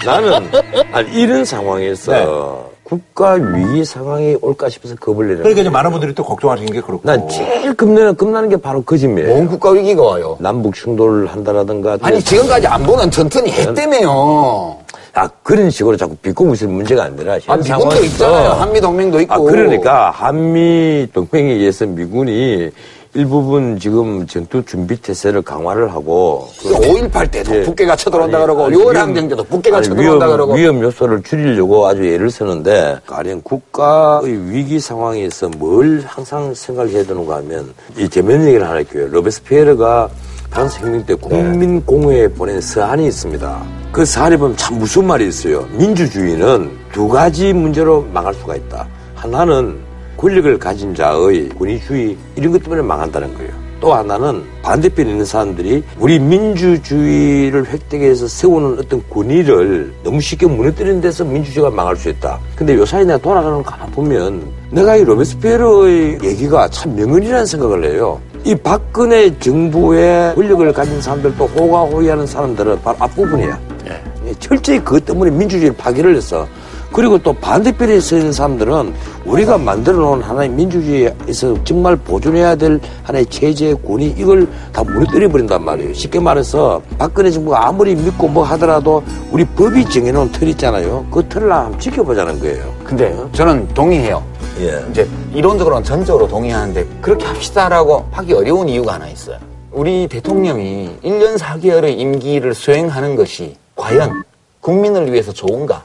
나는 아니, 이런 상황에서 네. 국가 위기 상황이 올까 싶어서 겁을 내는 그러니까 이제 많은 분들이 또 걱정하시는 게 그렇고. 난 제일 겁나는, 겁나는 게 바로 그 점이에요. 뭔 국가 위기가 와요? 남북 충돌을 한다라든가. 아니 지금까지 안 보는 튼튼히 했다며요. 아, 그런 식으로 자꾸 비꼬고 있을 문제가 아니라. 아, 현 미군도 있잖아요. 한미 동맹도 있고. 아, 그러니까 한미 동맹에 의해서 미군이 일부분 지금 전투 준비 태세를 강화를 하고. 그5.18 때도 예. 북괴가 쳐들어온다 그러고 아니, 6월 위험- 항쟁 때도 북괴가 아니, 쳐들어온다 위험, 그러고 위험 요소를 줄이려고 아주 예를 쓰는데 가령 국가의 위기 상황에서 뭘 항상 생각해야 되는가 하면 이 재밌는 얘기를 하나 할게요. 로베스피에르가 프랑스 혁명 때 국민 공회에 보낸 서한이 있습니다. 그 서한에 보면 참 무슨 말이 있어요. 민주주의는 두 가지 문제로 망할 수가 있다. 하나는 권력을 가진 자의 권위주의 이런 것 때문에 망한다는 거예요. 또 하나는 반대편에 있는 사람들이 우리 민주주의를 획득해서 세우는 어떤 권위를 너무 쉽게 무너뜨리는 데서 민주주의가 망할 수 있다. 근데 요사이 내가 돌아가는 거 보면 내가 이 로베스피에르의 얘기가 참 명언이라는 생각을 해요. 이 박근혜 정부의 권력을 가진 사람들도 호가호위하는 사람들은 바로 앞부분이야. 예, 철저히 그것 때문에 민주주의를 파괴를 했어. 그리고 또 반대편에 서 있는 사람들은 우리가 만들어 놓은 하나의 민주주의에서 정말 보존해야 될 하나의 체제, 권위, 이걸 다 무너뜨려 버린단 말이에요. 쉽게 말해서 박근혜 정부가 아무리 믿고 뭐 하더라도 우리 법이 정해놓은 틀 있잖아요. 그 틀을 한번 지켜보자는 거예요. 근데 저는 동의해요. 예. 이제 이론적으로는 전적으로 동의하는데 그렇게 합시다라고 하기 어려운 이유가 하나 있어요. 우리 대통령이 1년 4개월의 임기를 수행하는 것이 과연 국민을 위해서 좋은가?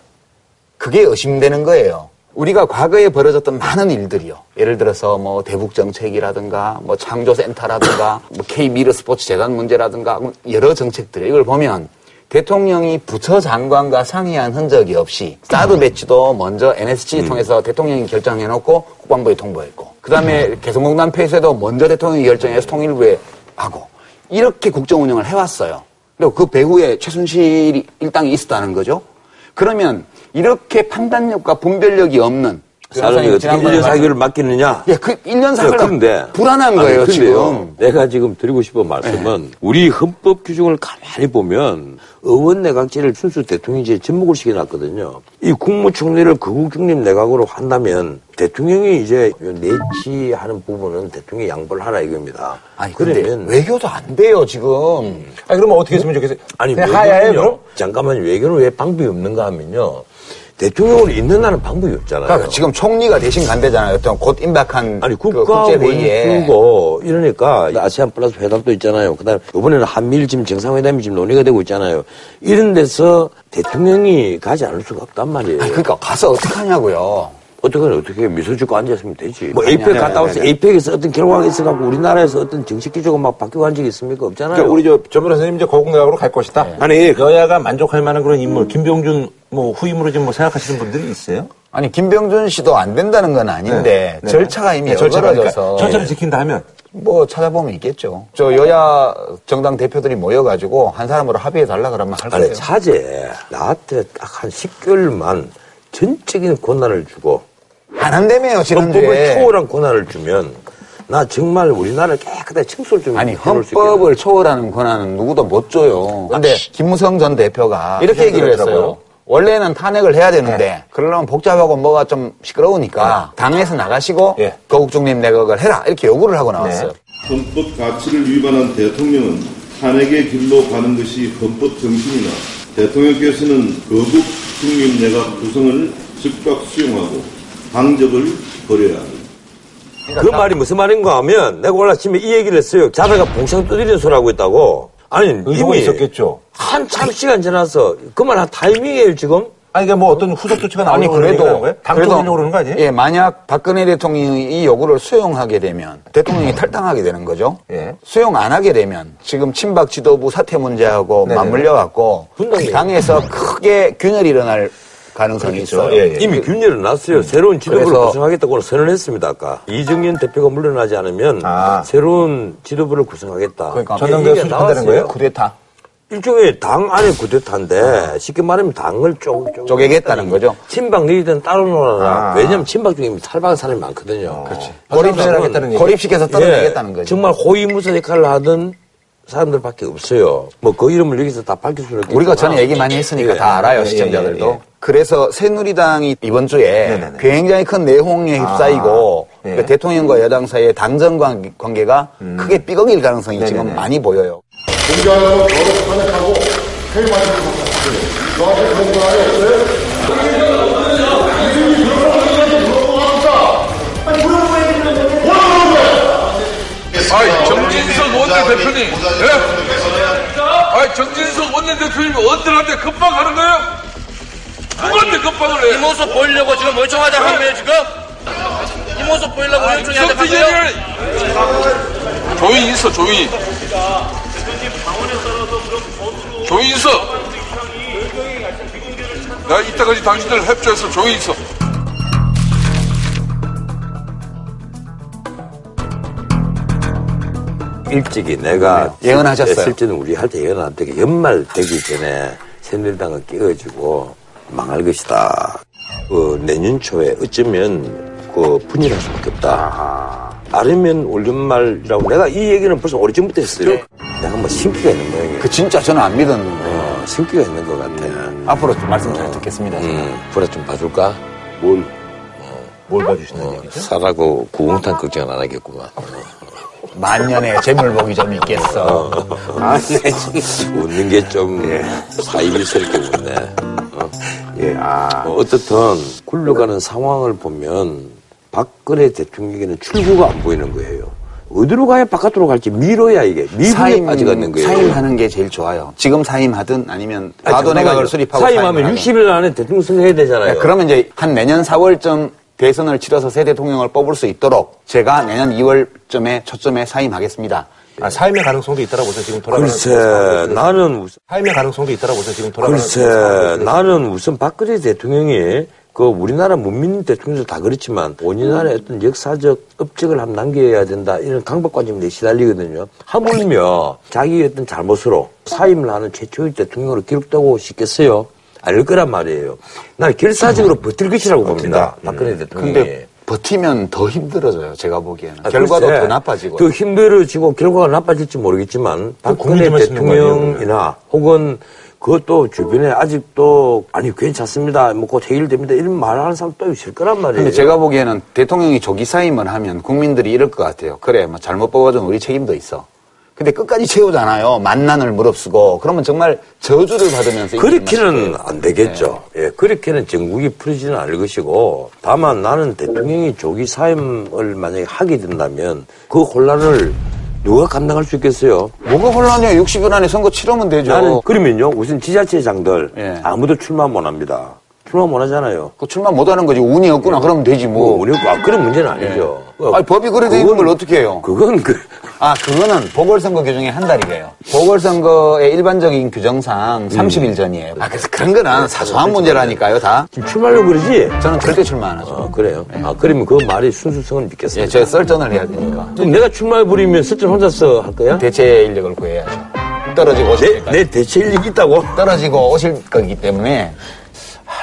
그게 의심되는 거예요. 우리가 과거에 벌어졌던 많은 일들이요. 예를 들어서 뭐 대북 정책이라든가 뭐 창조센터라든가 뭐 K 미르 스포츠 재단 문제라든가 여러 정책들 이걸 보면 대통령이 부처 장관과 상의한 흔적이 없이 사드 배치도 먼저 NSC 통해서 대통령이 결정해놓고 국방부에 통보했고 그 다음에 개성공단 폐쇄도 먼저 대통령이 결정해서 통일부에 하고 이렇게 국정 운영을 해왔어요. 그리고 그 배후에 최순실이 일당이 있었다는 거죠. 그러면 이렇게 판단력과 분별력이 없는 사람이 어떻게 1년 4개월을 맡기느냐? 예, 그 1년 4개월 그런데 불안한 아니, 거예요, 근데요, 지금. 내가 지금 드리고 싶은 말씀은 우리 헌법 규정을 가만히 보면 의원 내각제를 순수 대통령제에 접목을 시켜놨거든요. 이 국무총리를 거국중립 내각으로 한다면 대통령이 이제 내치하는 부분은 대통령이 양보를 하라 이겁니다. 아니, 근데 외교도 안 돼요, 지금. 아니, 그러면 어떻게 했으면 좋겠어요? 아니, 하야해, 외교는요. 그럼? 잠깐만, 외교는 왜 방법이 없는가 하면요. 대통령으로 있는 나는 방법이 없잖아요. 그러니까 지금 총리가 대신 간대잖아요. 어떤 곧 임박한 아니 그 국가 국제회의에. 원수고 이러니까 아세안 플러스 회담도 있잖아요. 그다음 이번에는 한미일 지금 정상회담이 지금 논의가 되고 있잖아요. 이런 데서 대통령이 가지 않을 수가 없단 말이에요. 그러니까 가서 어떻게 하냐고요. 어떻게 어떻게 미소 짓고 앉았으면 되지. 뭐 아니, 에이펙 아니, 갔다 아니, 와서 아니. 에이펙에서 어떤 결과가 있어갖고 우리나라에서 어떤 정책 기조가 막 바뀌고 한 적이 있습니까? 없잖아요. 그러니까 우리 저, 전 변호사님 이제 거국내각으로 갈 것이다. 네. 아니, 여야가 만족할 만한 그런 인물, 김병준 뭐 후임으로 지금 뭐 생각하시는 분들이 있어요? 아니, 김병준 씨도 안 된다는 건 아닌데, 네. 절차가 이미 네, 절차가. 그러니까 절차를 지킨다 하면? 뭐 찾아보면 있겠죠. 저 여야 정당 대표들이 모여가지고 한 사람으로 합의해 달라 그러면 할 거예요. 아니 차제 나한테 딱 한 10개월만 전적인 권한을 주고 안 한다며요, 지난주에. 헌법을 초월한 권한을 주면 나 정말 우리나라를 깨끗하게 청소를 좀 아니 헌법을 초월하는 권한은 누구도 못 줘요. 근데 김무성 전 대표가 이렇게 얘기를 했어요. 원래는 탄핵을 해야 되는데 그러려면 복잡하고 뭐가 좀 시끄러우니까 당에서 나가시고 거국 중립 내각을 해라 이렇게 요구를 하고 나왔어요. 헌법 가치를 위반한 대통령은 탄핵의 길로 가는 것이 헌법 정신이나 대통령께서는 거국 중립 내각 구성을 즉각 수용하고 방접을 버려야 합니다. 그 말이 무슨 말인가 하면 내가 오늘 아침에 이 얘기를 했어요. 자다가 봉창 두드리는 소리 하고 있다고. 아니 이미 있었겠죠. 한참 시간 지나서 그말한 타이밍이에요 지금. 아니 이게 뭐 어떤 후속 조치가 나오는 그래도 거예요? 당tor리려고 그러는 거 아니에요? 예, 만약 박근혜 대통령이 이 요구를 수용하게 되면 대통령이 탈당하게 되는 거죠. 예. 수용 안 하게 되면 지금 친박 지도부 사퇴 문제하고 네네. 맞물려 갖고. 당에서 크게 균열이 일어날 가능성이 있어요. 예, 예. 이미 균열은 났어요. 새로운 지도부를 구성하겠다고 선언했습니다. 아까 이정현 대표가 물러나지 않으면 아. 새로운 지도부를 구성하겠다. 그러니까 전당대회 수립한다는 나왔어요. 거예요? 쿠데타 일종의 당 안에 구데타인데 쉽게 말하면 당을 쪼, 쪼, 쪼개겠다는 거죠. 친박 너희들은 따로 놀아라. 아. 왜냐면 친박 중에 탈박한 사람이 많거든요. 그렇지. 고립하겠다는 얘기. 고립시켜서 떨어내겠다는 거죠. 정말 호위무사 역할을 하던 사람들밖에 없어요. 뭐 그 이름을 여기서 다 밝힐 수는 없겠지만 우리가 전에 얘기 많이 했으니까 예. 다 알아요 예, 시청자들도. 예, 예. 그래서 새누리당이 이번 주에 네네네. 굉장히 큰 내홍에 휩싸이고 아, 예. 그 대통령과 여당 사이의 당정 관- 관계가 크게 삐걱일 가능성이 지금 네네네. 많이 보여요. 공개하고 너를 탄핵하고 퇴임하지 못했다. 너한테 그런 거 아니 없어요? 아이, 정진석 원내대표님. 예? 아이, 정진석 원내대표님 어들한테 급박하는 거예요? 누구한테 급박을 해? 이 모습 보이려고 지금 멀쩡하다 한 거예요, 지금? 이 모습 보이려고 멀쩡히 하다 한 거예요? 조용히 있어, 조용히. 조용히 있어. 나 이때까지 당신들 협조해서 조용히 있어. 일찍이 내가 예, 예언하셨어요. 실- 실제는 우리 할 때 예언한테 연말 되기 전에 새누리당을 깨가지고 망할 것이다. 그 내년 초에 어쩌면 그 분열할 수밖에 없다. 아니면 올 연말이라고 내가 이 얘기는 벌써 오래전부터 했어요. 내가 뭐 신기가 있는 모양이에요. 그 진짜 저는 안 믿었는데 어, 신기가 있는 것 같아. 앞으로 좀 말씀 잘 듣겠습니다. 음, 불에 좀 봐줄까? 뭘? 뭘 봐주신다는 얘기죠? 사라고 구공탄 걱정 안 하겠구만. 만년의 재물복이 좀 있겠어. 아니, 웃는 게 좀 사이비스럽게 웃네. 어? 예, 아. 뭐 어떻든 굴러가는 상황을 보면 박근혜 대통령에게는 출구가 안 보이는 거예요. 어디로 가야 바깥으로 갈지 미뤄야 이게 미분에 빠져가는 거예요. 사임하는 게 제일 좋아요. 지금 사임하든 아니면 아니, 과도 내각을. 수립하고 사임하면 60일 안에 대통령 선거해야 되잖아요. 네, 그러면 이제 한 내년 4월쯤 대선을 치러서 새 대통령을 뽑을 수 있도록 제가 내년 2월쯤에 초점에 사임하겠습니다. 아, 사임의 가능성도 있다라고 보세요, 지금 돌아가는 글쎄. 나는 우선, 사임의 가능성도 있다라고 보세요, 지금 돌아가는 글쎄. 나는 우선 박근혜 대통령이 그 우리나라 문민 대통령들 다 그렇지만 본인나라의 어떤 역사적 업적을 한번 남겨야 된다 이런 강박관념에 시달리거든요. 하물며 자기 어떤 잘못으로 사임을 하는 최초의 대통령으로 기록되고 싶겠어요? 아닐 거란 말이에요. 나는 결사적으로 버틸 것이라고 봅니다. 박근혜 대통령이. 근데 버티면 더 힘들어져요. 제가 보기에는. 아, 결과도 더 나빠지고. 더 힘들어지고 결과가 나빠질지 모르겠지만 박근혜 말씀인 거 대통령이나 혹은 그것도 주변에 아직도 아니 괜찮습니다. 뭐곧 해결됩니다. 이런 말하는 사람 또 있을 거란 말이에요. 근데 제가 보기에는 대통령이 조기 사임을 하면 국민들이 이럴 것 같아요. 그래, 뭐 잘못 뽑아준 우리 책임도 있어. 근데 끝까지 채우잖아요. 만난을 무릅쓰고. 그러면 정말 저주를 받으면서. 그렇게는 안 되겠죠. 예, 그렇게는 전국이 풀리지는 않을 것이고 다만 나는 대통령이 조기 사임을 만약에 하게 된다면 그 혼란을 누가 감당할 수 있겠어요? 뭐가 혼란이야? 60일 안에 선거 치르면 되죠. 나는 그러면요 우선 지자체장들 예. 아무도 출마 못 합니다. 출마 못 하잖아요. 그 출마 못 하는 거지. 운이 없구나. 그러면 되지 뭐. 뭐, 우리, 아, 그런 문제는 아니죠. 아니, 법이 그래 돼 있는 걸 어떻게 해요? 그건 그, 아, 그거는 보궐선거 규정의 한 달이래요. 보궐선거의 일반적인 규정상 30일 전이에요. 아, 그래서 그런 거는 사소한 문제라니까요, 다. 지금 출마하려고 그러지? 저는 절대 출마 안 하죠. 아, 그래요? 아, 그러면 그 말이 순수성을 믿겠어요. 예, 제가 썰전을 해야 되니까. 그럼 내가 출마해 버리면 설전 혼자서 할 거야? 대체 인력을 구해야죠. 떨어지고 오실 내, 때까지. 내 대체 인력이 있다고? 떨어지고 오실 거기 때문에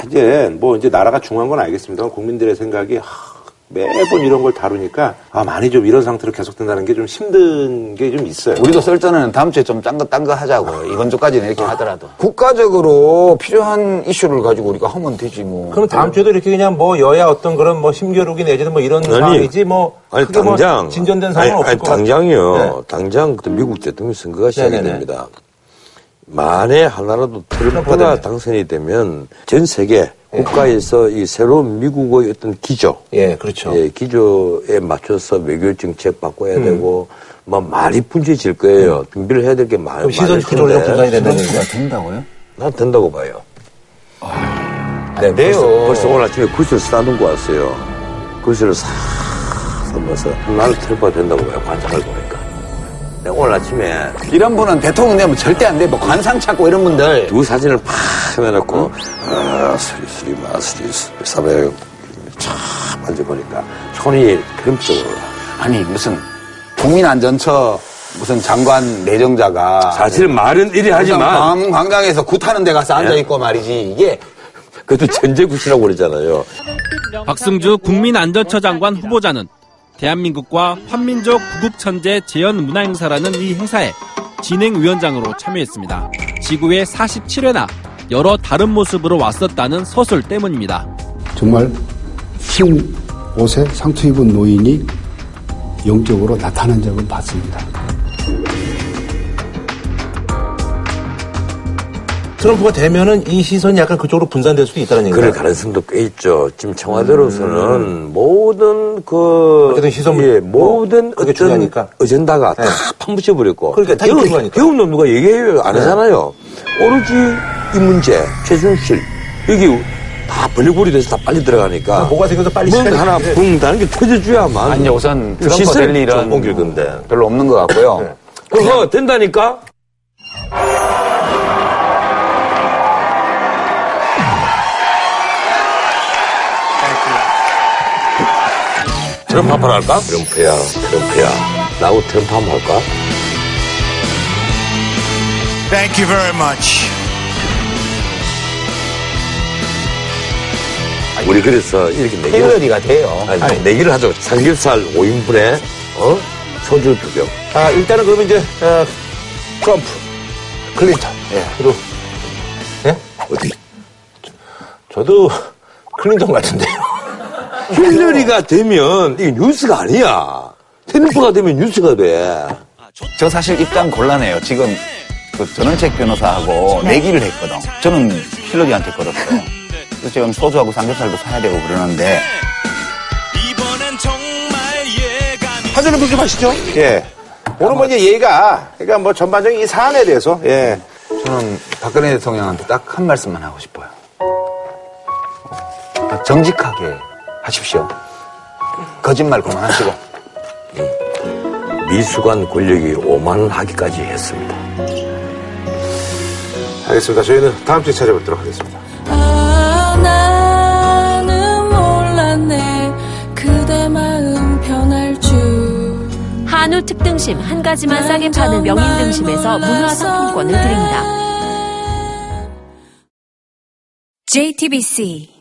이제 뭐 이제 나라가 중요한 건 알겠습니다만 국민들의 생각이 하, 매번 이런 걸 다루니까 아 많이 좀 이런 상태로 계속된다는 게 좀 힘든 게 좀 있어요. 우리도 썰 때는 다음 주에 좀 딴 거 딴 거 하자고. 이번 주까지는 이렇게 하더라도. 국가적으로 필요한 이슈를 가지고 우리가 하면 되지 뭐. 그럼 다음 주에도 이렇게 그냥 뭐 여야 어떤 그런 뭐 힘겨루기 내지는 뭐 이런 아니, 상황이지 뭐 아니 크게 뭐 당장 진전된 상황은 아니, 없을 아니. 당장이요. 네. 당장 그때 미국 대통령 선거가 시작이 네네네. 됩니다. 만에 하나라도 트럼프가. 당선이 되면 전 세계 국가에서 이 새로운 미국의 어떤 기조, 예, 그렇죠. 예, 기조에 맞춰서 외교 정책 바꿔야 음. 되고 뭐 말이 분주해질 거예요. 준비를 해야 될 게 많아요. 그럼 시선 좀 분산이 된다는 얘기가 된다고요? 난 된다고 봐요. 네, 벌써, 벌써 오늘 아침에 구슬 싸놓고 왔어요. 구슬을 싹 삼면서 나는 트럼프가 된다고 봐요. 관상을 보니까. 내가 오늘 아침에 이런 분은 대통령 되면 절대 안 돼. 뭐 관상 찾고 이런 분들. 두 사진을 팍 해놓고 아 스리스리 마스리 사백 참 만져보니까 손이 트럼프 쪽으로 가. 아니 무슨 국민안전처 무슨 장관 내정자가 사실 말은 이리 하지만 광- 광장에서 굿하는 데 가서 앉아 있고 말이지 이게 그것도 전제굿이라고 그러잖아요. 박승주 국민안전처 장관 후보자는 대한민국과 환민족 구국천재 재현 문화행사라는 이 행사에 진행위원장으로 참여했습니다. 지구에 47회나 여러 다른 모습으로 왔었다는 서술 때문입니다. 정말 흰 옷에 상투 입은 노인이 영적으로 나타난 적은 봤습니다. 트럼프가 되면은 이 시선이 약간 그쪽으로 분산될 수도 있다는 얘기가 그럴 가능성도 꽤 있죠. 지금 청와대로서는 모든 그 어쨌든 시선 예, 모든 그게 어떤 중요하니까. 어젠다가 다 파묻혀 버렸고. 그러니까 다 배운, 중요하니까. 배운 놈 누가 얘기해요 안 네. 하잖아요. 오로지 이 문제 최순실 여기 다 벌리고리 돼서 다 빨리 들어가니까 아, 뭐가 생겨서 빨리 시간이 하나. 붕 다는 게 터져줘야만. 아니 우선 트럼프 될 일은 좀 옮길 건데. 별로 없는 것 같고요. 그거 된다니까. 트럼프 한판 할까? 트럼프야, 트럼프야. 나하고 트럼프 한판 할까? Thank you very much. 우리 그래서 이렇게 내기를. 테일러리가 돼요. 아니, 내기를 하죠. 삼겹살 5인분에, 어? 소주 두 병. 아, 일단은 그러면 이제, 어, 트럼프, 클린턴. 예. 그리고, 예? 어디? 저도 클린턴 같은데요. 힐러리가 되면 이게 뉴스가 아니야. 트럼프가 되면 뉴스가 돼. 저 사실 입장 곤란해요. 지금 그 전원책 변호사하고 내기를 했거든. 저는 힐러리한테 걸었어요. 그래서 지금 소주하고 삼겹살도 사야 되고 그러는데 한전은 그렇게 마시죠? 예. 오늘 뭐 이제 얘가, 그러니까 뭐 전반적인 이 사안에 대해서, 예. 저는 박근혜 대통령한테 딱 한 말씀만 하고 싶어요. 어, 정직하게 하십시오. 거짓말 그만하시고. 미수관 권력이 오만하기까지 했습니다. 알겠습니다. 저희는 다음 주에 찾아뵙도록 하겠습니다. 아, 나는 몰랐네. 그대 마음 변할 줄. 한우 특등심 한 가지만 싸게 파는 명인 등심에서 문화상품권을 드립니다. JTBC